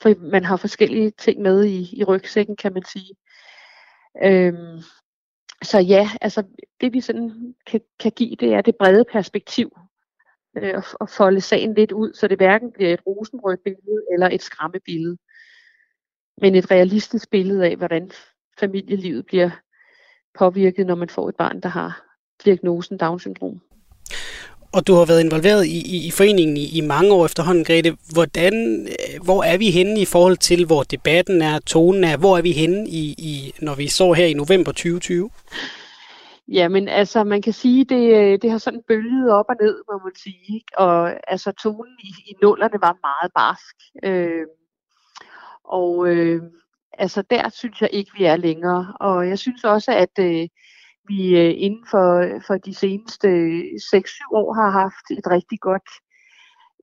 for man har forskellige ting med i, i rygsækken, kan man sige. Øhm, så ja, altså det vi sådan kan, kan give, det er det brede perspektiv. Øh, og, og folde sagen lidt ud, så det hverken bliver et rosenrødt billede eller et skræmmebillede. Men et realistisk billede af, hvordan familielivet bliver påvirket, når man får et barn, der har diagnosen Down-syndrom og du har været involveret i, i, i foreningen i, i mange år efterhånden, Grete. Hvordan, øh, hvor er vi henne i forhold til, hvor debatten er, tonen er? Hvor er vi henne, i, i, når vi så her i november 2020? Jamen, altså, man kan sige, det, øh, det har sådan bølget op og ned, må man sige. Og altså, tonen i, i nullerne var meget barsk. Øh, og øh, altså, der synes jeg ikke, vi er længere. Og jeg synes også, at øh, vi øh, inden for, for de seneste øh, 6-7 år har haft et rigtig godt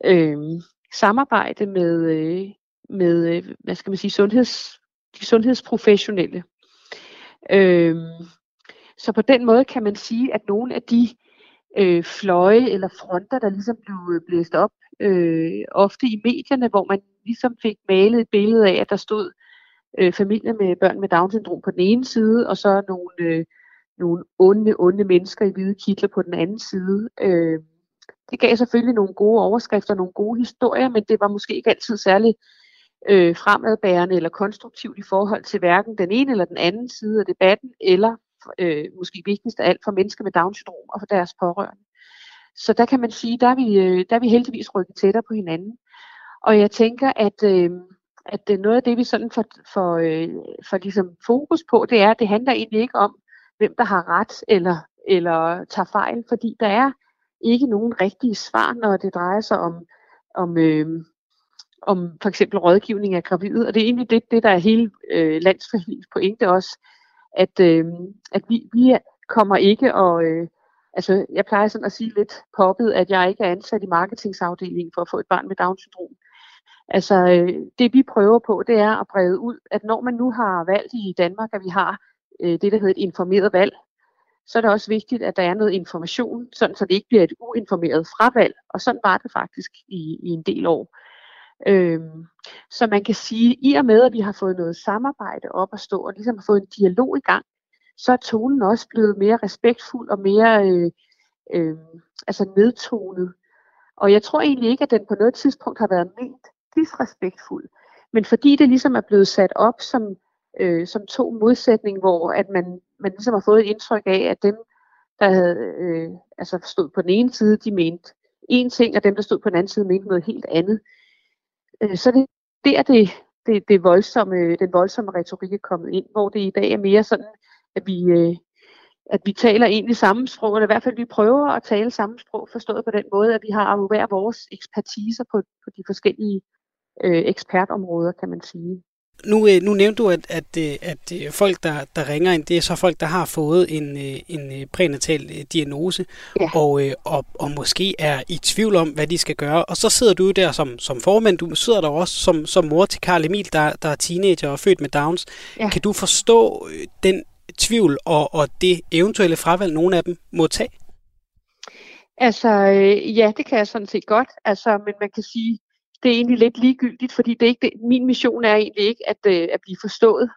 øh, samarbejde med, øh, med øh, hvad skal man sige, sundheds, de sundhedsprofessionelle. Øh, så på den måde kan man sige, at nogle af de øh, fløje eller fronter, der ligesom blev øh, blæst op, øh, ofte i medierne, hvor man ligesom fik malet et billede af, at der stod øh, familier med børn med Down-syndrom på den ene side, og så nogle øh, nogle onde, onde mennesker i hvide kitler på den anden side. Øh, det gav selvfølgelig nogle gode overskrifter, nogle gode historier, men det var måske ikke altid særlig øh, fremadbærende eller konstruktivt i forhold til hverken den ene eller den anden side af debatten, eller øh, måske vigtigst af alt for mennesker med Down-syndrom og for deres pårørende. Så der kan man sige, der er vi, øh, der er vi heldigvis rykket tættere på hinanden. Og jeg tænker, at, øh, at øh, noget af det, vi sådan får, for, øh, for ligesom fokus på, det er, at det handler egentlig ikke om, hvem der har ret eller, eller tager fejl, fordi der er ikke nogen rigtige svar, når det drejer sig om, om, øh, om for eksempel rådgivning af gravide. Og det er egentlig det, det der er hele øh, landsfamiliens pointe også, at, øh, at vi, vi kommer ikke og... Øh, altså, jeg plejer sådan at sige lidt poppet, at jeg ikke er ansat i marketingsafdelingen for at få et barn med Down-syndrom. Altså, øh, det vi prøver på, det er at brede ud, at når man nu har valgt i Danmark, at vi har øh, det, der hedder et informeret valg, så er det også vigtigt, at der er noget information, sådan så det ikke bliver et uinformeret fravalg. Og sådan var det faktisk i, i en del år. Øhm, så man kan sige, i og med, at vi har fået noget samarbejde op at stå, og ligesom har fået en dialog i gang, så er tonen også blevet mere respektfuld og mere øh, øh, altså nedtonet. Og jeg tror egentlig ikke, at den på noget tidspunkt har været ment disrespektfuld. Men fordi det ligesom er blevet sat op som, øh, som to modsætninger, hvor at man, man ligesom har fået et indtryk af, at dem, der havde, øh, altså stod på den ene side, de mente en ting, og dem, der stod på den anden side, mente noget helt andet. Øh, så det der, det, det, det voldsomme, den voldsomme retorik er kommet ind, hvor det i dag er mere sådan, at vi, øh, at vi taler egentlig samme sprog, eller i hvert fald vi prøver at tale samme sprog, forstået på den måde, at vi har hver vores ekspertiser på, på de forskellige øh, ekspertområder, kan man sige. Nu, øh, nu nævnte du, at, at, øh, at øh, folk, der, der ringer ind, det er så folk, der har fået en, en prænatal diagnose, ja. og, og, og måske er i tvivl om, hvad de skal gøre. Og så sidder du der som, som formand, du sidder der også som, som mor til Karl Emil, der, der er teenager og født med Downs. Ja. Kan du forstå den tvivl og, og det eventuelle fravalg, nogle af dem må tage? Altså, ja, det kan jeg sådan set godt. Altså, men man kan sige, det er egentlig lidt ligegyldigt, fordi det er ikke det. min mission er egentlig ikke at, øh, at blive forstået.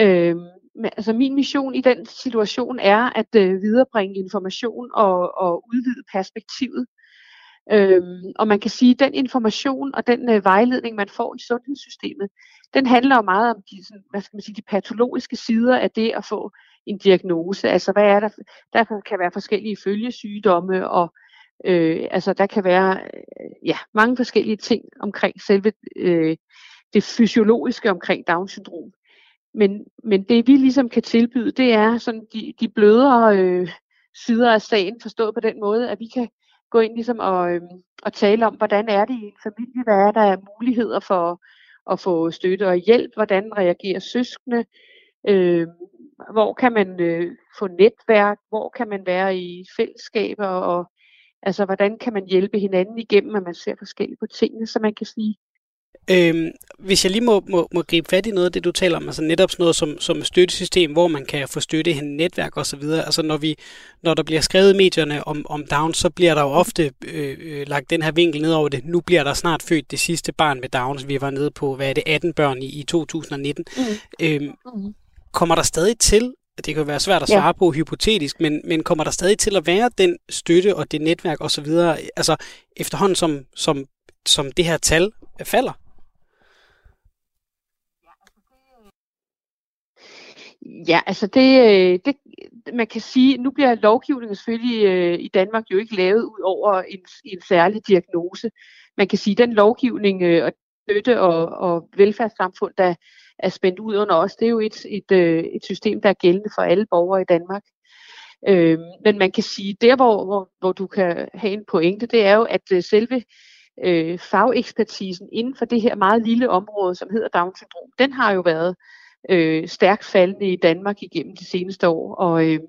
Øh, men, altså min mission i den situation er at øh, viderebringe information og, og udvide perspektivet. Øhm, og man kan sige, at den information og den øh, vejledning, man får i sundhedssystemet, den handler jo meget om de, sådan, hvad skal man sige, de patologiske sider af det at få en diagnose. Altså hvad er der? Der kan være forskellige følgesygdomme og Øh, altså der kan være øh, ja, mange forskellige ting omkring selve øh, det fysiologiske omkring Down-syndrom. Men, men det vi ligesom kan tilbyde, det er sådan de, de blødere øh, sider af sagen, forstået på den måde, at vi kan gå ind ligesom og, øh, og tale om, hvordan er det i en familie, hvad er der af muligheder for at få støtte og hjælp, hvordan reagerer søskende, øh, hvor kan man øh, få netværk, hvor kan man være i fællesskaber? Og Altså, hvordan kan man hjælpe hinanden igennem, at man ser forskelligt på tingene, så man kan sige, Øhm, hvis jeg lige må, må, må gribe fat i noget af det, du taler om, altså netop sådan noget som, som støttesystem, hvor man kan få støtte i netværk osv., altså når, vi, når der bliver skrevet i medierne om, om Down, så bliver der jo ofte øh, øh, lagt den her vinkel ned over det. Nu bliver der snart født det sidste barn med Downs. Vi var nede på, hvad er det, 18 børn i, i 2019. Mm. Øhm, mm. Kommer der stadig til det kan være svært at svare ja. på hypotetisk, men, men kommer der stadig til at være den støtte og det netværk osv., altså efterhånden som, som, som det her tal falder? Ja, altså det, øh, det, man kan sige, nu bliver lovgivningen selvfølgelig øh, i Danmark jo ikke lavet ud over en, en særlig diagnose. Man kan sige, den lovgivning øh, og støtte og, og velfærdssamfund, der, er spændt ud under os. Det er jo et, et, øh, et system, der er gældende for alle borgere i Danmark. Øh, men man kan sige, der hvor, hvor, hvor du kan have en pointe, det er jo, at øh, selve øh, fagekspertisen inden for det her meget lille område, som hedder Down-syndrom, den har jo været øh, stærkt faldende i Danmark igennem de seneste år. Og øh,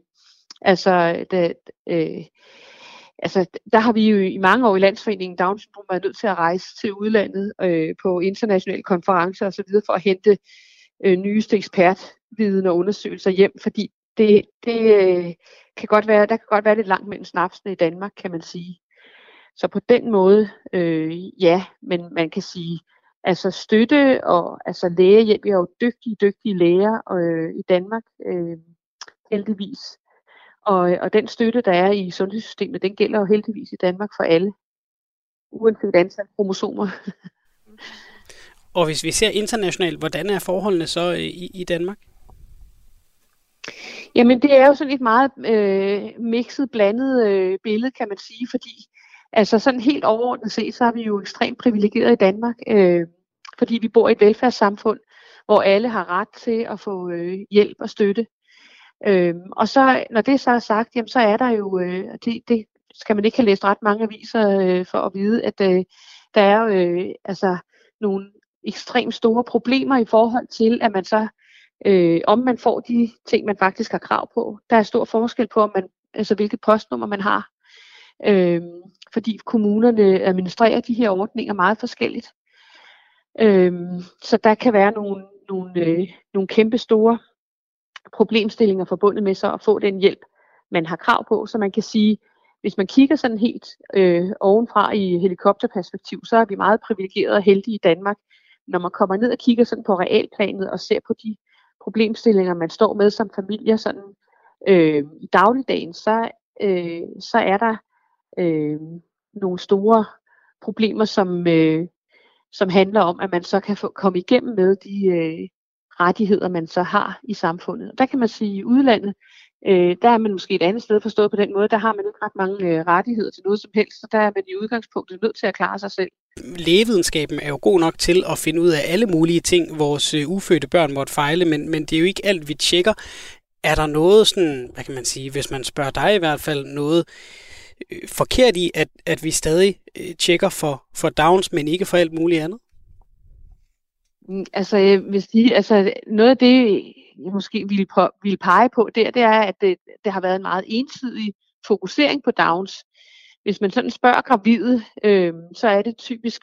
altså, da, øh, altså, der har vi jo i mange år i Landsforeningen Down syndrom været nødt til at rejse til udlandet øh, på internationale konferencer osv. for at hente øh, nyeste ekspertviden og undersøgelser hjem, fordi det, det øh, kan godt være, der kan godt være lidt langt mellem snapsene i Danmark, kan man sige. Så på den måde, øh, ja, men man kan sige, altså støtte og altså lægehjælp, vi har jo dygtige, dygtige læger øh, i Danmark, øh, heldigvis. Og, og den støtte, der er i sundhedssystemet, den gælder jo heldigvis i Danmark for alle, uanset antal kromosomer. Og hvis vi ser internationalt, hvordan er forholdene så øh, i, i Danmark? Jamen, det er jo sådan et meget øh, mixet, blandet øh, billede, kan man sige, fordi altså sådan helt overordnet set, så er vi jo ekstremt privilegerede i Danmark, øh, fordi vi bor i et velfærdssamfund, hvor alle har ret til at få øh, hjælp og støtte. Øh, og så, når det så er sagt, jamen, så er der jo, øh, det, det skal man ikke have læst ret mange aviser øh, for at vide, at øh, der er øh, altså nogle ekstremt store problemer i forhold til, at man så øh, om man får de ting, man faktisk har krav på. Der er stor forskel på, om man, altså hvilket postnummer man har. Øh, fordi kommunerne administrerer de her ordninger meget forskelligt. Øh, så der kan være nogle, nogle, øh, nogle kæmpe store problemstillinger forbundet med så at få den hjælp, man har krav på. Så man kan sige, hvis man kigger sådan helt øh, ovenfra i helikopterperspektiv, så er vi meget privilegerede og heldige i Danmark. Når man kommer ned og kigger sådan på realplanet og ser på de problemstillinger, man står med som familie sådan, øh, i dagligdagen, så, øh, så er der øh, nogle store problemer, som, øh, som handler om, at man så kan få, komme igennem med de øh, rettigheder, man så har i samfundet. Og der kan man sige, at i udlandet, øh, der er man måske et andet sted forstået på den måde, der har man ikke ret mange øh, rettigheder til noget som helst, så der er man i udgangspunktet nødt til at klare sig selv lægevidenskaben er jo god nok til at finde ud af alle mulige ting, vores øh, ufødte børn måtte fejle, men, men det er jo ikke alt, vi tjekker. Er der noget sådan, hvad kan man sige, hvis man spørger dig i hvert fald, noget øh, forkert i, at, at vi stadig øh, tjekker for, for downs, men ikke for alt muligt andet? Mm, altså, jeg vil sige, altså, noget af det, jeg måske ville, på, ville pege på der, det er, at det, det har været en meget ensidig fokusering på downs hvis man sådan spørger gravide, øh, så er det typisk,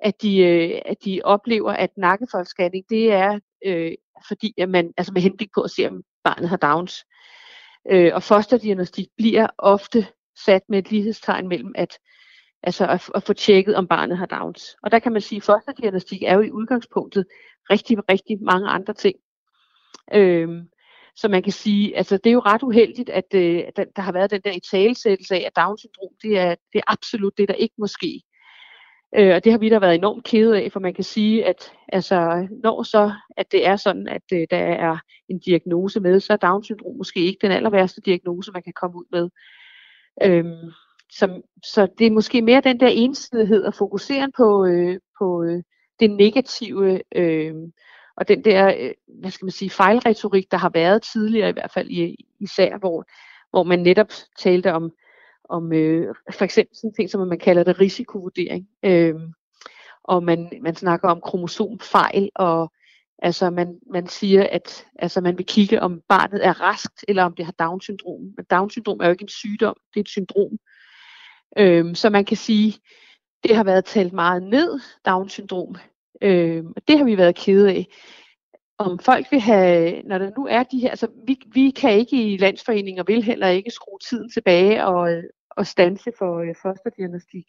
at de, øh, at de oplever, at nakkefoldsscanning, det er øh, fordi, at man, altså med henblik på at se, om barnet har Downs. Øh, og fosterdiagnostik bliver ofte sat med et lighedstegn mellem at, altså at, at få tjekket, om barnet har Downs. Og der kan man sige, at fosterdiagnostik er jo i udgangspunktet rigtig, rigtig mange andre ting. Øhm, så man kan sige, altså det er jo ret uheldigt, at, øh, der, der har været den der italesættelse af, at Down-syndrom, det er, det er absolut det, der ikke må ske. Øh, og det har vi da været enormt kede af, for man kan sige, at altså, når så, at det er sådan, at øh, der er en diagnose med, så er Down-syndrom måske ikke den aller værste diagnose, man kan komme ud med. Øh, som, så det er måske mere den der ensidighed og fokuseren på, øh, på øh, det negative, øh, og den der, øh, hvad skal man sige, fejlretorik, der har været tidligere i hvert fald i, især, hvor, hvor man netop talte om, om øh, for eksempel sådan ting, som man kalder det risikovurdering. Øh, og man, man snakker om kromosomfejl, og altså man, man siger, at altså man vil kigge, om barnet er raskt, eller om det har Down-syndrom. Men Down-syndrom er jo ikke en sygdom, det er et syndrom. Øh, så man kan sige, det har været talt meget ned, Down-syndrom, Øh, det har vi været kede af. Om folk vil have, når der nu er de her, altså vi, vi kan ikke i landsforeninger, vil heller ikke skrue tiden tilbage og, og stanse for øh, fosterdiagnostik.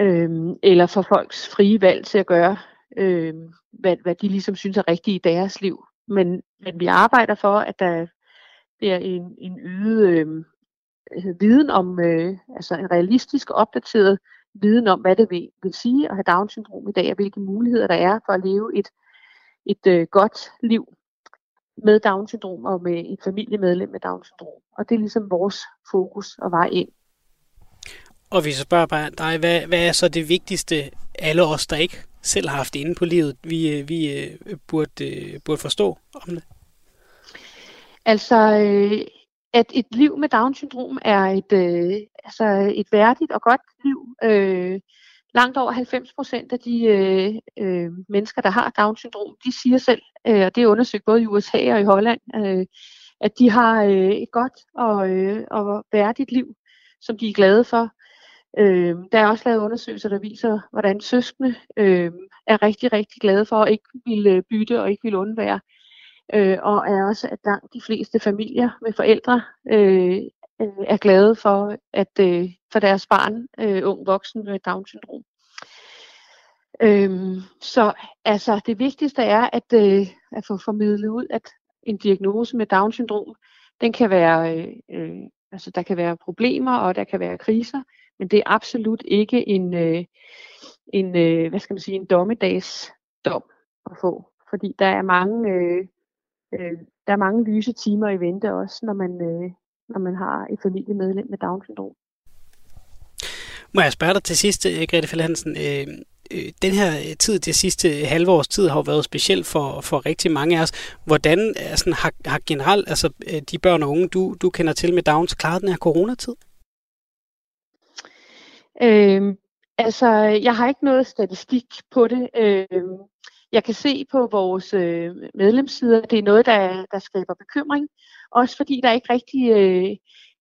Øh, eller for folks frie valg til at gøre, øhm, hvad, hvad de ligesom synes er rigtigt i deres liv. Men, men vi arbejder for, at der er en, en øget øhm, viden om, øh, altså en realistisk og opdateret viden om, hvad det vil, vil sige at have Down-syndrom i dag, og hvilke muligheder der er for at leve et, et øh, godt liv med Down-syndrom og med et familiemedlem med Down-syndrom. Og det er ligesom vores fokus og vej ind. Og hvis jeg spørger bare dig, hvad, hvad er så det vigtigste, alle os, der ikke selv har haft det inde på livet, vi, øh, vi øh, burde, øh, burde forstå om det? Altså, at et liv med Down-syndrom er et, øh, altså et værdigt og godt liv. Øh, langt over 90 procent af de øh, øh, mennesker, der har Down-syndrom, de siger selv, øh, og det er undersøgt både i USA og i Holland, øh, at de har øh, et godt og, øh, og værdigt liv, som de er glade for. Øh, der er også lavet undersøgelser, der viser, hvordan søskende øh, er rigtig, rigtig glade for at ikke ville bytte og ikke ville undvære øh, og er også, at langt de fleste familier med forældre øh, øh, er glade for, at øh, for deres barn, øh, ung voksen med Down-syndrom. Øhm, så altså det vigtigste er at, øh, at få formidlet ud, at en diagnose med Down-syndrom, den kan være, øh, øh, altså der kan være problemer og der kan være kriser, men det er absolut ikke en, øh, en øh, hvad skal man sige, en dommedagsdom at få. Fordi der er mange, øh, øh, der er mange lyse timer i vente også, når man, øh, når man har et familiemedlem med Down-syndrom. Må jeg spørge dig til sidst, øh, Grete Fjell Hansen. Øh, øh, den her tid, det sidste halve års tid, har jo været speciel for, for rigtig mange af os. Hvordan altså, har, har generelt altså, de børn og unge, du, du kender til med Downs, klaret den her coronatid? Øh, altså, jeg har ikke noget statistik på det. Øh, jeg kan se på vores øh, medlemssider, det er noget, der, der skaber bekymring. Også fordi der ikke rigtig øh,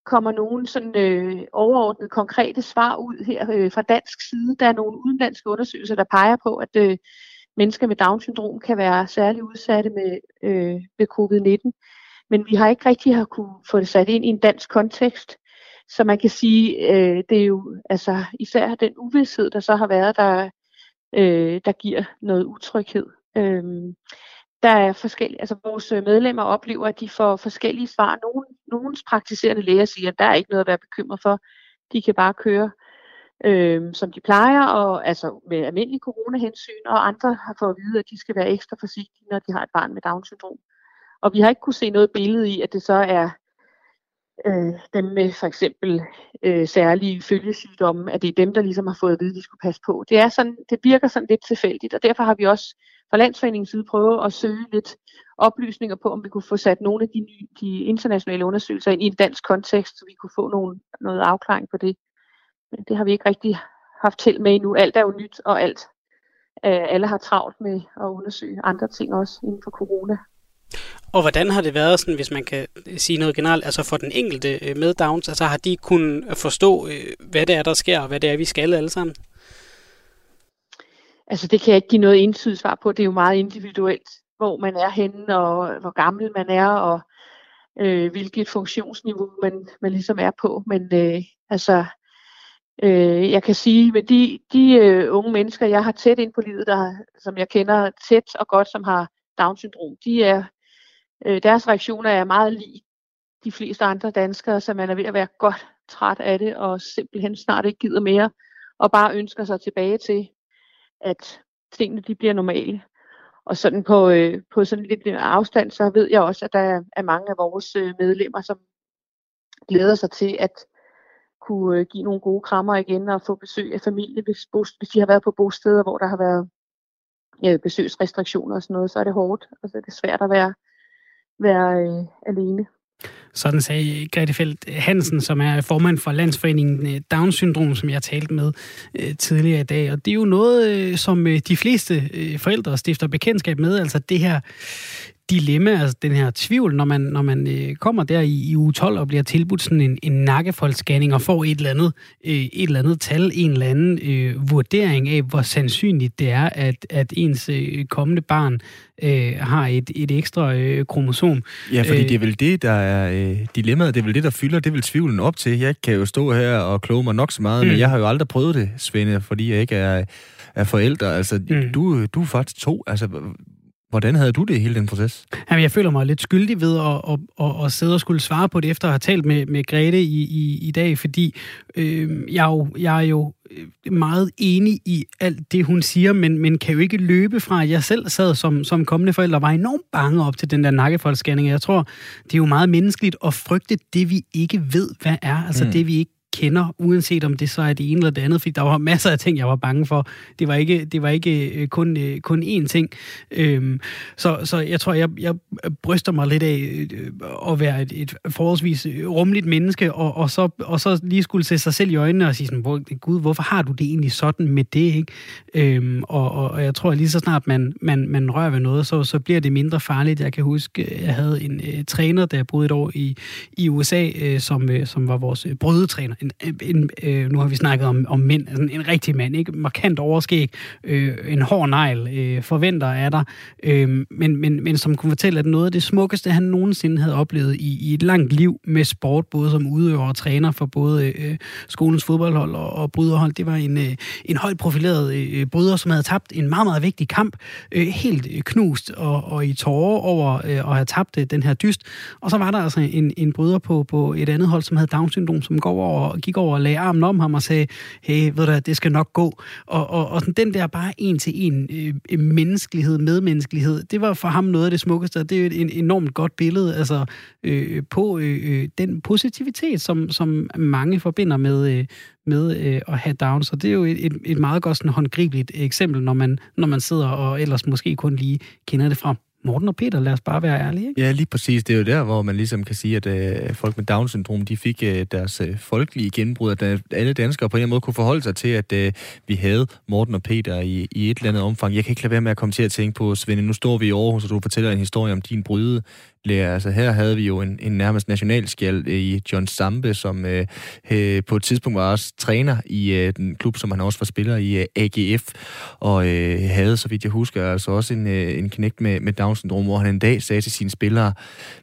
kommer nogen sådan øh, overordnet konkrete svar ud her øh, fra dansk side. Der er nogle udenlandske undersøgelser, der peger på, at øh, mennesker med Down-syndrom kan være særlig udsatte med, øh, med covid-19. Men vi har ikke rigtig har kunne få det sat ind i en dansk kontekst. Så man kan sige, øh, det er jo altså især den uvidshed, der så har været, der, øh, der giver noget utryghed. Øh, der er forskellige, altså vores øh, medlemmer oplever, at de får forskellige svar. Nogle, nogens praktiserende læger siger, at der er ikke noget at være bekymret for. De kan bare køre, øh, som de plejer, og altså med almindelig coronahensyn, og andre har fået at vide, at de skal være ekstra forsigtige, når de har et barn med Down-syndrom. Og vi har ikke kunne se noget billede i, at det så er øh, dem med for eksempel øh, særlige følgesygdomme, at det er dem, der ligesom har fået at vide, at de skulle passe på. Det, er sådan, det virker sådan lidt tilfældigt, og derfor har vi også fra landsforeningens side prøvet at søge lidt oplysninger på, om vi kunne få sat nogle af de, nye, de internationale undersøgelser ind i en dansk kontekst, så vi kunne få nogle, noget afklaring på det. Men det har vi ikke rigtig haft til med endnu. Alt er jo nyt, og alt. Øh, alle har travlt med at undersøge andre ting også inden for corona. Og hvordan har det været, sådan, hvis man kan sige noget generelt, altså for den enkelte øh, med Downs, altså har de kunnet forstå, øh, hvad det er, der sker, og hvad det er, vi skal alle sammen? Altså det kan jeg ikke give noget entydigt svar på. Det er jo meget individuelt, hvor man er henne, og hvor gammel man er, og øh, hvilket funktionsniveau man, man ligesom er på. Men øh, altså, øh, jeg kan sige, med de, de øh, unge mennesker, jeg har tæt ind på livet, der, som jeg kender tæt og godt, som har Down-syndrom, de er, øh, deres reaktioner er meget lige de fleste andre danskere, så man er ved at være godt træt af det, og simpelthen snart ikke gider mere, og bare ønsker sig tilbage til, at tingene de bliver normale. Og sådan på, øh, på sådan lidt afstand, så ved jeg også, at der er mange af vores øh, medlemmer, som glæder sig til at kunne øh, give nogle gode krammer igen og få besøg af familie, hvis, hvis de har været på bosteder, hvor der har været ja, besøgsrestriktioner og sådan noget, så er det hårdt, og så er det svært at være, være øh, alene. Sådan sagde Grete Feldt Hansen, som er formand for Landsforeningen øh, Down-syndrom, som jeg talte med øh, tidligere i dag. Og det er jo noget, øh, som øh, de fleste øh, forældre stifter bekendtskab med, altså det her dilemma, altså den her tvivl, når man, når man øh, kommer der i, i uge 12 og bliver tilbudt sådan en, en nakkefoldsscanning og får et eller andet, øh, et eller andet tal, en eller anden øh, vurdering af, hvor sandsynligt det er, at, at ens øh, kommende barn øh, har et, et ekstra øh, kromosom. Ja, fordi øh, det er vel det, der er øh, dilemmaet, det er vel det, der fylder, det vel tvivlen op til. Jeg kan jo stå her og kloge mig nok så meget, mm. men jeg har jo aldrig prøvet det, Svende, fordi jeg ikke er, er forældre. Altså, mm. du, du er faktisk to. Altså, Hvordan havde du det i hele den proces? Jamen, jeg føler mig lidt skyldig ved at, at, at, at sidde og skulle svare på det, efter at have talt med, med Grete i, i, i dag, fordi øh, jeg, er jo, jeg er jo øh, meget enig i alt det, hun siger, men, men kan jo ikke løbe fra, jeg selv sad som, som kommende forælder, var enormt bange op til den der nakkefoldsscanning. Jeg tror, det er jo meget menneskeligt at frygte det, vi ikke ved, hvad er. Altså mm. det, vi ikke kender, uanset om det så er det ene eller det andet, fordi der var masser af ting, jeg var bange for. Det var ikke, det var ikke øh, kun, øh, kun én ting. Øhm, så, så jeg tror, jeg, jeg bryster mig lidt af øh, at være et, et forholdsvis rumligt menneske, og, og, så, og så lige skulle se sig selv i øjnene og sige sådan, gud, hvorfor har du det egentlig sådan med det, ikke? Øhm, og, og, og jeg tror, at lige så snart man, man, man rører ved noget, så, så bliver det mindre farligt. Jeg kan huske, jeg havde en øh, træner, der boede et år i, i USA, øh, som, øh, som var vores brødetræner en, en, øh, nu har vi snakket om, om mænd, altså en rigtig mand, ikke? Markant overskæg, øh, en hård negl, øh, forventer af dig, øh, men, men, men som kunne fortælle, at noget af det smukkeste, han nogensinde havde oplevet i, i et langt liv med sport, både som udøver og træner for både øh, skolens fodboldhold og, og bryderhold, det var en, øh, en højt profileret øh, bryder, som havde tabt en meget, meget vigtig kamp, øh, helt øh, knust og, og i tårer over øh, at have tabt øh, den her dyst. Og så var der altså en, en bryder på, på et andet hold, som havde Down-syndrom, som går over over, gik over og lagde armen om ham og sagde, hey, ved du, det skal nok gå. Og, og, og den der bare en til en øh, menneskelighed, medmenneskelighed, det var for ham noget af det smukkeste, det er jo et enormt godt billede altså, øh, på øh, øh, den positivitet, som, som mange forbinder med, øh, med øh, at have down. Så det er jo et, et meget godt sådan, håndgribeligt eksempel, når man, når man sidder og ellers måske kun lige kender det fra Morten og Peter, lad os bare være ærlige. Ikke? Ja, lige præcis. Det er jo der, hvor man ligesom kan sige, at øh, folk med Down-syndrom, de fik øh, deres øh, folkelige gennembrud, at øh, alle danskere på en måde kunne forholde sig til, at øh, vi havde Morten og Peter i, i et eller andet omfang. Jeg kan ikke lade være med at komme til at tænke på, Svende, nu står vi i Aarhus, og du fortæller en historie om din bryde Lea. Altså her havde vi jo en, en nærmest nationalskjald øh, i John Sambe, som øh, øh, på et tidspunkt var også træner i øh, den klub, som han også var spiller i øh, AGF, og øh, havde, så vidt jeg husker, altså også en, øh, en knægt med, med Down-syndrom, hvor han en dag sagde til sine spillere,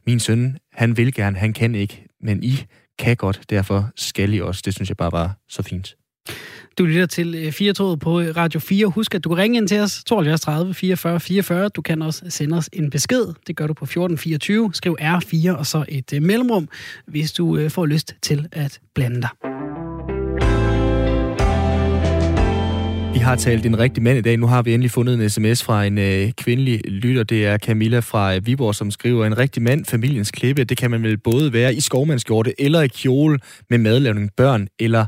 min søn, han vil gerne, han kan ikke, men I kan godt, derfor skal I også. Det synes jeg bare var så fint. Du lytter til øh, Firetoget på øh, Radio 4. Husk, at du kan ringe ind til os 72 30 44 44. Du kan også sende os en besked. Det gør du på 1424. Skriv R4 og så et øh, mellemrum, hvis du øh, får lyst til at blande dig. Vi har talt en rigtig mand i dag. Nu har vi endelig fundet en sms fra en øh, kvindelig lytter. Det er Camilla fra øh, Viborg, som skriver, en rigtig mand, familiens klippe, det kan man vel både være i skovmandskjorte eller i kjole med madlavning, børn eller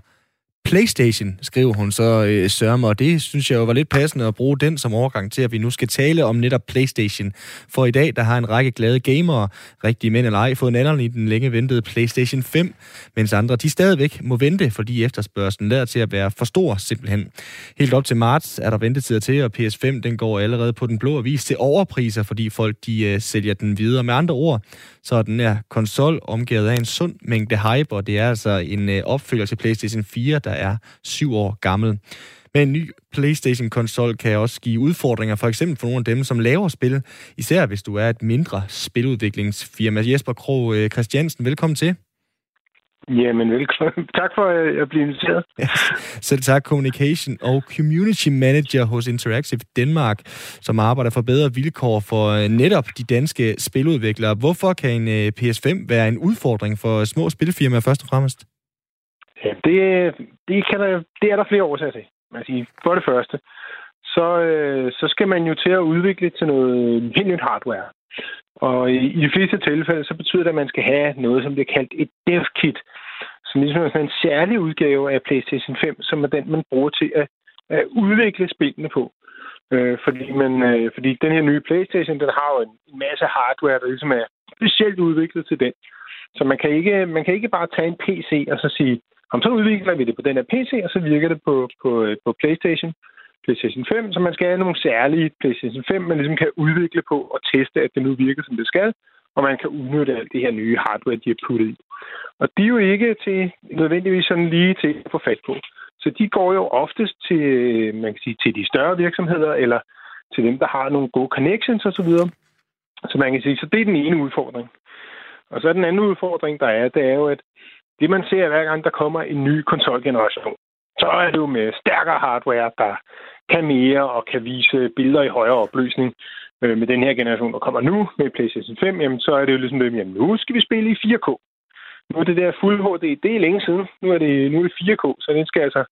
PlayStation, skriver hun så øh, sørmer, og det synes jeg jo var lidt passende at bruge den som overgang til, at vi nu skal tale om netop PlayStation. For i dag, der har en række glade gamere, rigtige mænd eller ej, fået en anden i den længe ventede PlayStation 5, mens andre, de stadigvæk må vente, fordi efterspørgselen lader til at være for stor simpelthen. Helt op til marts er der ventetider til, og PS5 den går allerede på den blå avis til overpriser, fordi folk de øh, sælger den videre. Med andre ord, så er den her konsol omgivet af en sund mængde hype, og det er altså en øh, opfølger til PlayStation 4, der er syv år gammel. Men en ny PlayStation-konsol kan også give udfordringer, for eksempel for nogle af dem, som laver spil, især hvis du er et mindre spiludviklingsfirma. Jesper Krog øh, Christiansen, velkommen til. Jamen, velkommen. Tak for at blive inviteret. Selv tak, Communication og Community Manager hos Interactive Danmark, som arbejder for bedre vilkår for øh, netop de danske spiludviklere. Hvorfor kan en øh, PS5 være en udfordring for små spilfirmaer først og fremmest? Ja, det, det, kan der, det er der flere årsager til. Man siger, for det første, så, øh, så skal man jo til at udvikle til noget helt nyt hardware. Og i, i de fleste tilfælde, så betyder det, at man skal have noget, som bliver kaldt et dev-kit, som ligesom er sådan en særlig udgave af PlayStation 5, som er den, man bruger til at, at udvikle spillene på. Øh, fordi, man, øh, fordi den her nye PlayStation, den har jo en, en masse hardware, der ligesom er specielt udviklet til den. Så man kan ikke, man kan ikke bare tage en PC og så sige, om så udvikler vi det på den her PC, og så virker det på, på, øh, på PlayStation. PlayStation 5, så man skal have nogle særlige PlayStation 5, man ligesom kan udvikle på og teste, at det nu virker, som det skal, og man kan udnytte alt det her nye hardware, de har puttet i. Og de er jo ikke til, nødvendigvis sådan lige til at få fat på. Så de går jo oftest til, man kan sige, til de større virksomheder, eller til dem, der har nogle gode connections osv. Så, så man kan sige, så det er den ene udfordring. Og så er den anden udfordring, der er, det er jo, at det man ser hver gang, der kommer en ny konsolgeneration, så er det jo med stærkere hardware, der kan mere og kan vise billeder i højere opløsning øh, med den her generation, der kommer nu med PlayStation 5, jamen, så er det jo ligesom at jamen, nu skal vi spille i 4K. Nu er det der fuld HD, det er længe siden. Nu er det, nu er det 4K, så den skal altså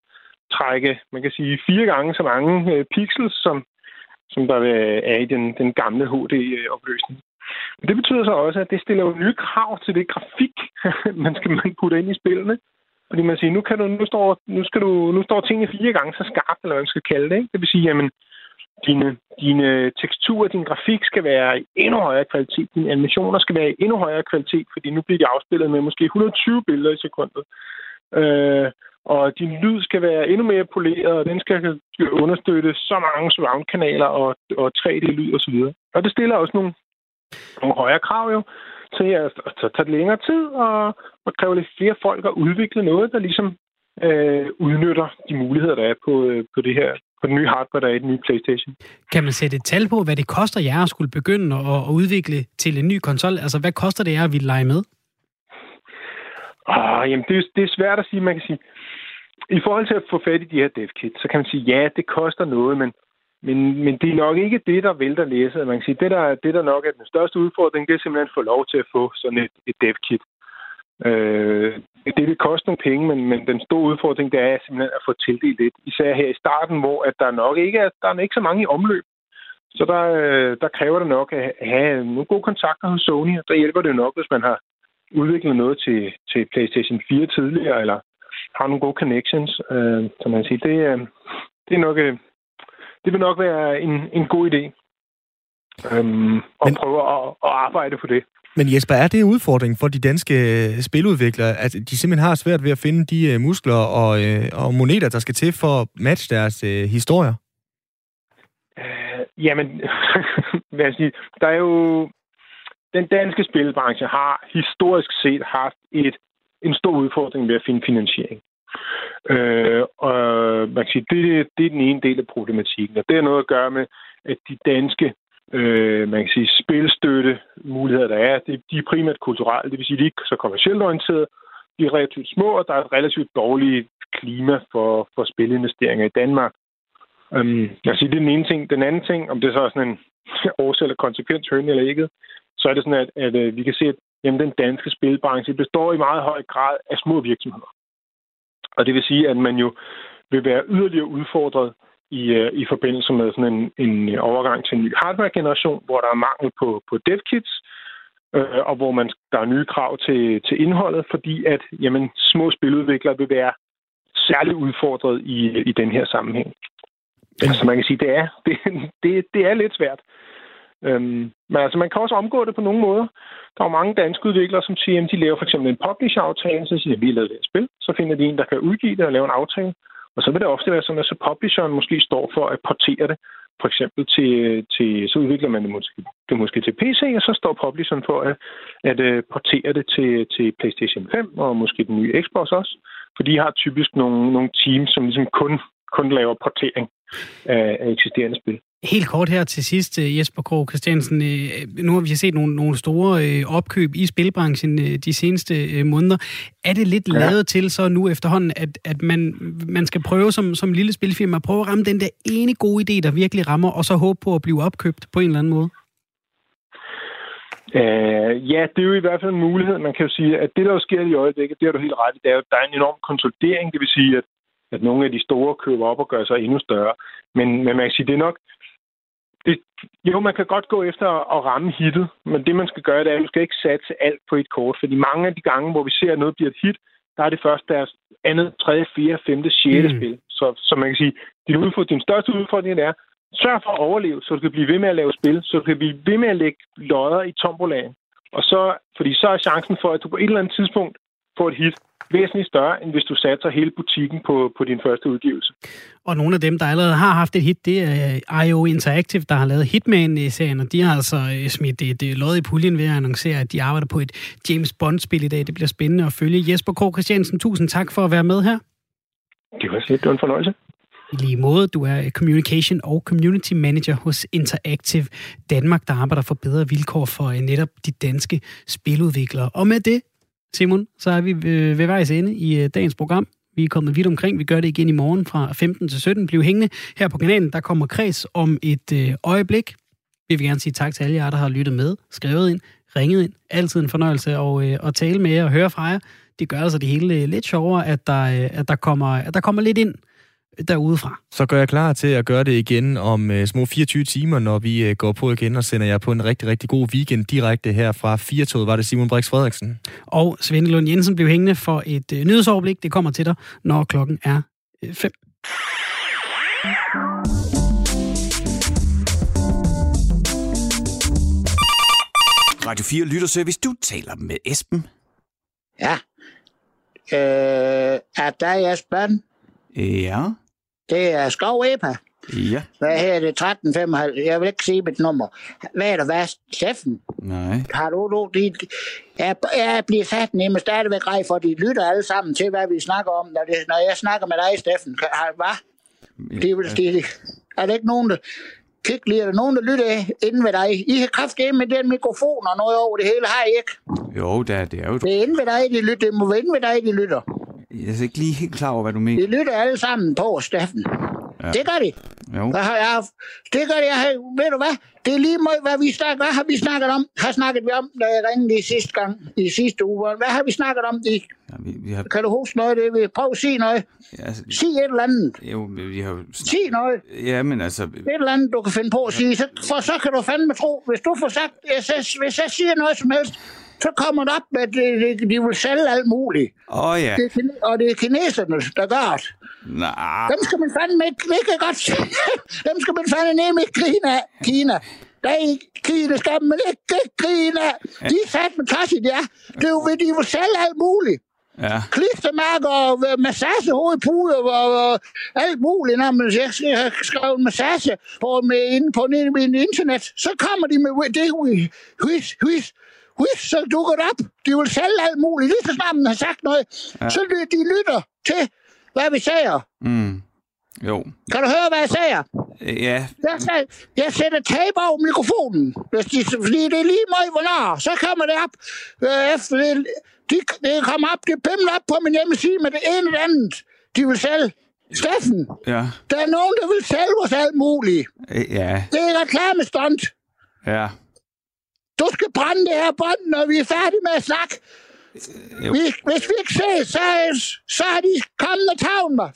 trække, man kan sige, fire gange så mange øh, pixels, som, som der øh, er i den, den gamle HD-opløsning. Øh, Men det betyder så også, at det stiller jo nye krav til det grafik, man skal man putte ind i spillene. Fordi man siger, nu, kan du, nu, står, nu, skal du, nu står tingene fire gange så skarpt, eller hvad man skal kalde det. Ikke? Det vil sige, jamen, dine, dine teksturer, din grafik skal være i endnu højere kvalitet, dine animationer skal være i endnu højere kvalitet, fordi nu bliver de afspillet med måske 120 billeder i sekundet. Øh, og din lyd skal være endnu mere poleret, og den skal understøtte så mange surround-kanaler og, og 3D-lyd osv. Og, og det stiller også nogle, nogle højere krav jo til at, at tage længere tid og, og kræve lidt flere folk at udvikle noget, der ligesom øh, udnytter de muligheder, der er på, øh, på det her på den nye hardware, der er i den nye PlayStation. Kan man sætte et tal på, hvad det koster jer at skulle begynde at, at udvikle til en ny konsol? Altså, hvad koster det jer at vi lege med? Ah, jamen, det er, det er svært at sige. Man kan sige, i forhold til at få fat i de her dev-kits, så kan man sige, ja, det koster noget, men men, men det er nok ikke det, der vælter læseret. Man kan sige, det der, det, der nok er den største udfordring, det er simpelthen at få lov til at få sådan et, et dev-kit. Øh, det vil koste nogle penge, men, men den store udfordring, det er simpelthen at få tildelt lidt. Især her i starten, hvor at der nok ikke er, der er ikke så mange i omløb. Så der, øh, der kræver det nok at have nogle gode kontakter hos Sony, og der hjælper det nok, hvis man har udviklet noget til, til PlayStation 4 tidligere, eller har nogle gode connections. Øh, så man siger, det, det, er nok, øh, det vil nok være en, en god idé øhm, at Men... prøve at, at arbejde på det. Men Jesper, er det en udfordring for de danske øh, spiludviklere, at de simpelthen har svært ved at finde de øh, muskler og, øh, og moneter, der skal til for at matche deres øh, historier? Øh, jamen, hvad jeg sige, der er jo... Den danske spilbranche har historisk set haft et, en stor udfordring ved at finde finansiering. Øh, og man kan sige, det, det er den ene del af problematikken, og det har noget at gøre med, at de danske øh, man kan sige, spilstøtte muligheder, der er, det, de er primært kulturelle, det vil sige, de er ikke så kommercielt orienteret, de er relativt små, og der er et relativt dårligt klima for, for spilinvesteringer i Danmark. Øhm, jeg siger, det er den ene ting. Den anden ting, om det så er sådan en årsag eller konsekvens, høn eller ikke, så er det sådan, at, at, at vi kan se, at jamen, den danske spilbranche består i meget høj grad af små virksomheder. Og det vil sige, at man jo vil være yderligere udfordret i, øh, i forbindelse med sådan en, en overgang til en ny hardware-generation, hvor der er mangel på, på dev-kits, øh, og hvor man, der er nye krav til, til indholdet, fordi at jamen, små spiludviklere vil være særligt udfordret i, i den her sammenhæng. Ja. Altså man kan sige, det er, det, det, det er lidt svært. Øhm, men altså, man kan også omgå det på nogle måder. Der er jo mange danske udviklere, som siger, at de laver for eksempel en publish-aftale, så siger at vi har lavet det spil. Så finder de en, der kan udgive det og lave en aftale. Og så vil det ofte være sådan, at så publisheren måske står for at portere det. For eksempel til, til så udvikler man det måske, det måske til PC, og så står publisheren for at, at uh, portere det til, til PlayStation 5 og måske den nye Xbox også. For de har typisk nogle, nogle teams, som ligesom kun, kun laver portering af, af eksisterende spil. Helt kort her til sidst, øh, Jesper Krog Christiansen. Øh, nu har vi set nogle, nogle store øh, opkøb i spilbranchen de seneste måneder. Er det lidt ja. lavet til så nu efterhånden, at, at man, man skal prøve som, som lille spilfirma, prøve at ramme den der ene gode idé, der virkelig rammer, og så håbe på at blive opkøbt på en eller anden måde? Uh, ja, det er jo i hvert fald en mulighed. Man kan jo sige, at det, der jo sker i øjeblikket, det har du helt ret i, det er jo, der er en enorm konsolidering. Det vil sige, at, at nogle af de store køber op og gør sig endnu større. Men, men man kan sige, det er nok, det, jo, man kan godt gå efter at ramme hittet, men det, man skal gøre, det er, at man skal ikke satse alt på et kort. Fordi mange af de gange, hvor vi ser, at noget bliver et hit, der er det først deres andet, tredje, fjerde, femte, sjette mm. spil. Så, så man kan sige, din, udfordring, din største udfordring er, sørg for at overleve, så du kan blive ved med at lave spil, så du kan blive ved med at lægge lodder i tombolagen. Og så, fordi så er chancen for, at du på et eller andet tidspunkt får et hit, væsentligt større, end hvis du satser hele butikken på, på din første udgivelse. Og nogle af dem, der allerede har haft et hit, det er IO Interactive, der har lavet Hitman-serien, og de har altså øh, smidt et øh, lod i puljen ved at annoncere, at de arbejder på et James Bond-spil i dag. Det bliver spændende at følge. Jesper K. Christiansen, tusind tak for at være med her. Det var, det var en fornøjelse. I lige måde, du er Communication og Community Manager hos Interactive Danmark, der arbejder for bedre vilkår for øh, netop de danske spiludviklere. Og med det, Simon, så er vi ved vejs ende i øh, dagens program. Vi er kommet vidt omkring. Vi gør det igen i morgen fra 15 til 17. Bliv hængende her på kanalen. Der kommer kreds om et øh, øjeblik. Vi vil gerne sige tak til alle jer, der har lyttet med, skrevet ind, ringet ind. Altid en fornøjelse at, øh, at tale med jer og høre fra jer. Det gør altså det hele lidt sjovere, at der, at der, kommer, at der kommer lidt ind derudefra. Så gør jeg klar til at gøre det igen om uh, små 24 timer, når vi uh, går på igen og sender jer på en rigtig, rigtig god weekend direkte her fra Firtoget. Var det Simon Brix Frederiksen? Og Svend Lund Jensen blev hængende for et uh, nyhedsoverblik. Det kommer til dig, når klokken er 5. Radio 4 Lytterservice, du taler med Esben. Ja. Øh, er der Esben? Ja. Det er Skov Epa. Ja. Hvad her er det? 1355. Jeg vil ikke sige mit nummer. Hvad er det værst? Steffen? Nej. Har du nu dit... Jeg, jeg bliver sat nemme stadigvæk rej, for de lytter alle sammen til, hvad vi snakker om. Når, det, når jeg snakker med dig, Steffen. Hvad? Det vil sige, er der ikke nogen, der... Kig lige, er der nogen, der lytter inden ved dig? I har kraft med den mikrofon og noget over det hele, har I ikke? Jo, det er, det er jo... Det er inden ved dig, de lytter. Det må være inden ved dig, de lytter. Jeg er ikke lige helt klar over, hvad du mener. De lytter alle sammen på, Steffen. Ja. Det gør de. Jo. Hvad har jeg haft? Det gør det, jeg har, ved du hvad? Det er lige meget, hvad vi snakker. Hvad har vi snakket om? Har snakket vi om, da jeg ringede i sidste gang, i sidste uge? Hvad har vi snakket om? I, Ja, vi, vi har, kan du huske noget af det? Vi- Prøv at sige noget. ja, altså, Sig et eller andet. jo, vi har jo snak- Sig noget. Ja, men altså... Et eller andet, du kan finde på at sige. Så, for så kan du fandme tro, hvis du får sagt, hvis jeg, hvis jeg siger noget som helst, så kommer det op med, at de, de, de vil sælge alt muligt. Oh, ja. Det er, og det er kineserne, der gør det. Nej. Dem skal man fandme ikke, det kan godt. Dem skal man fandme ikke grine af. Kina. Der er ikke Kina, skal man ikke grine af. De er sat med tosset, ja. Det er jo de vil sælge alt muligt. Ja. Klistermærker og øh, massage, hovedpuder og, og alt muligt. Når man have skrevet massage på, med, inde på en, en internet, så kommer de med det whis, whis, whis, så dukker det op. De vil sælge alt muligt. Lige så snart man har sagt noget, ja. så de, de lytter til, hvad vi siger. Mm. Jo. Kan du høre, hvad jeg siger? Ja. Jeg, sag- jeg sætter tape over mikrofonen, hvis de, fordi det er lige meget, hvornår. Så kommer det op. Øh, efter det, de, det kommer op, det pimler op på min hjemmeside med det ene det andet. De vil sælge. Steffen, Ja. der er nogen, der vil sælge os alt muligt. Øh, Ja. Det er reklamestunt. Ja. Du skal brænde det her bånd, når vi er færdige med at snakke. Vi, hvis vi ikke ses, så, så er de kommet og taget mig.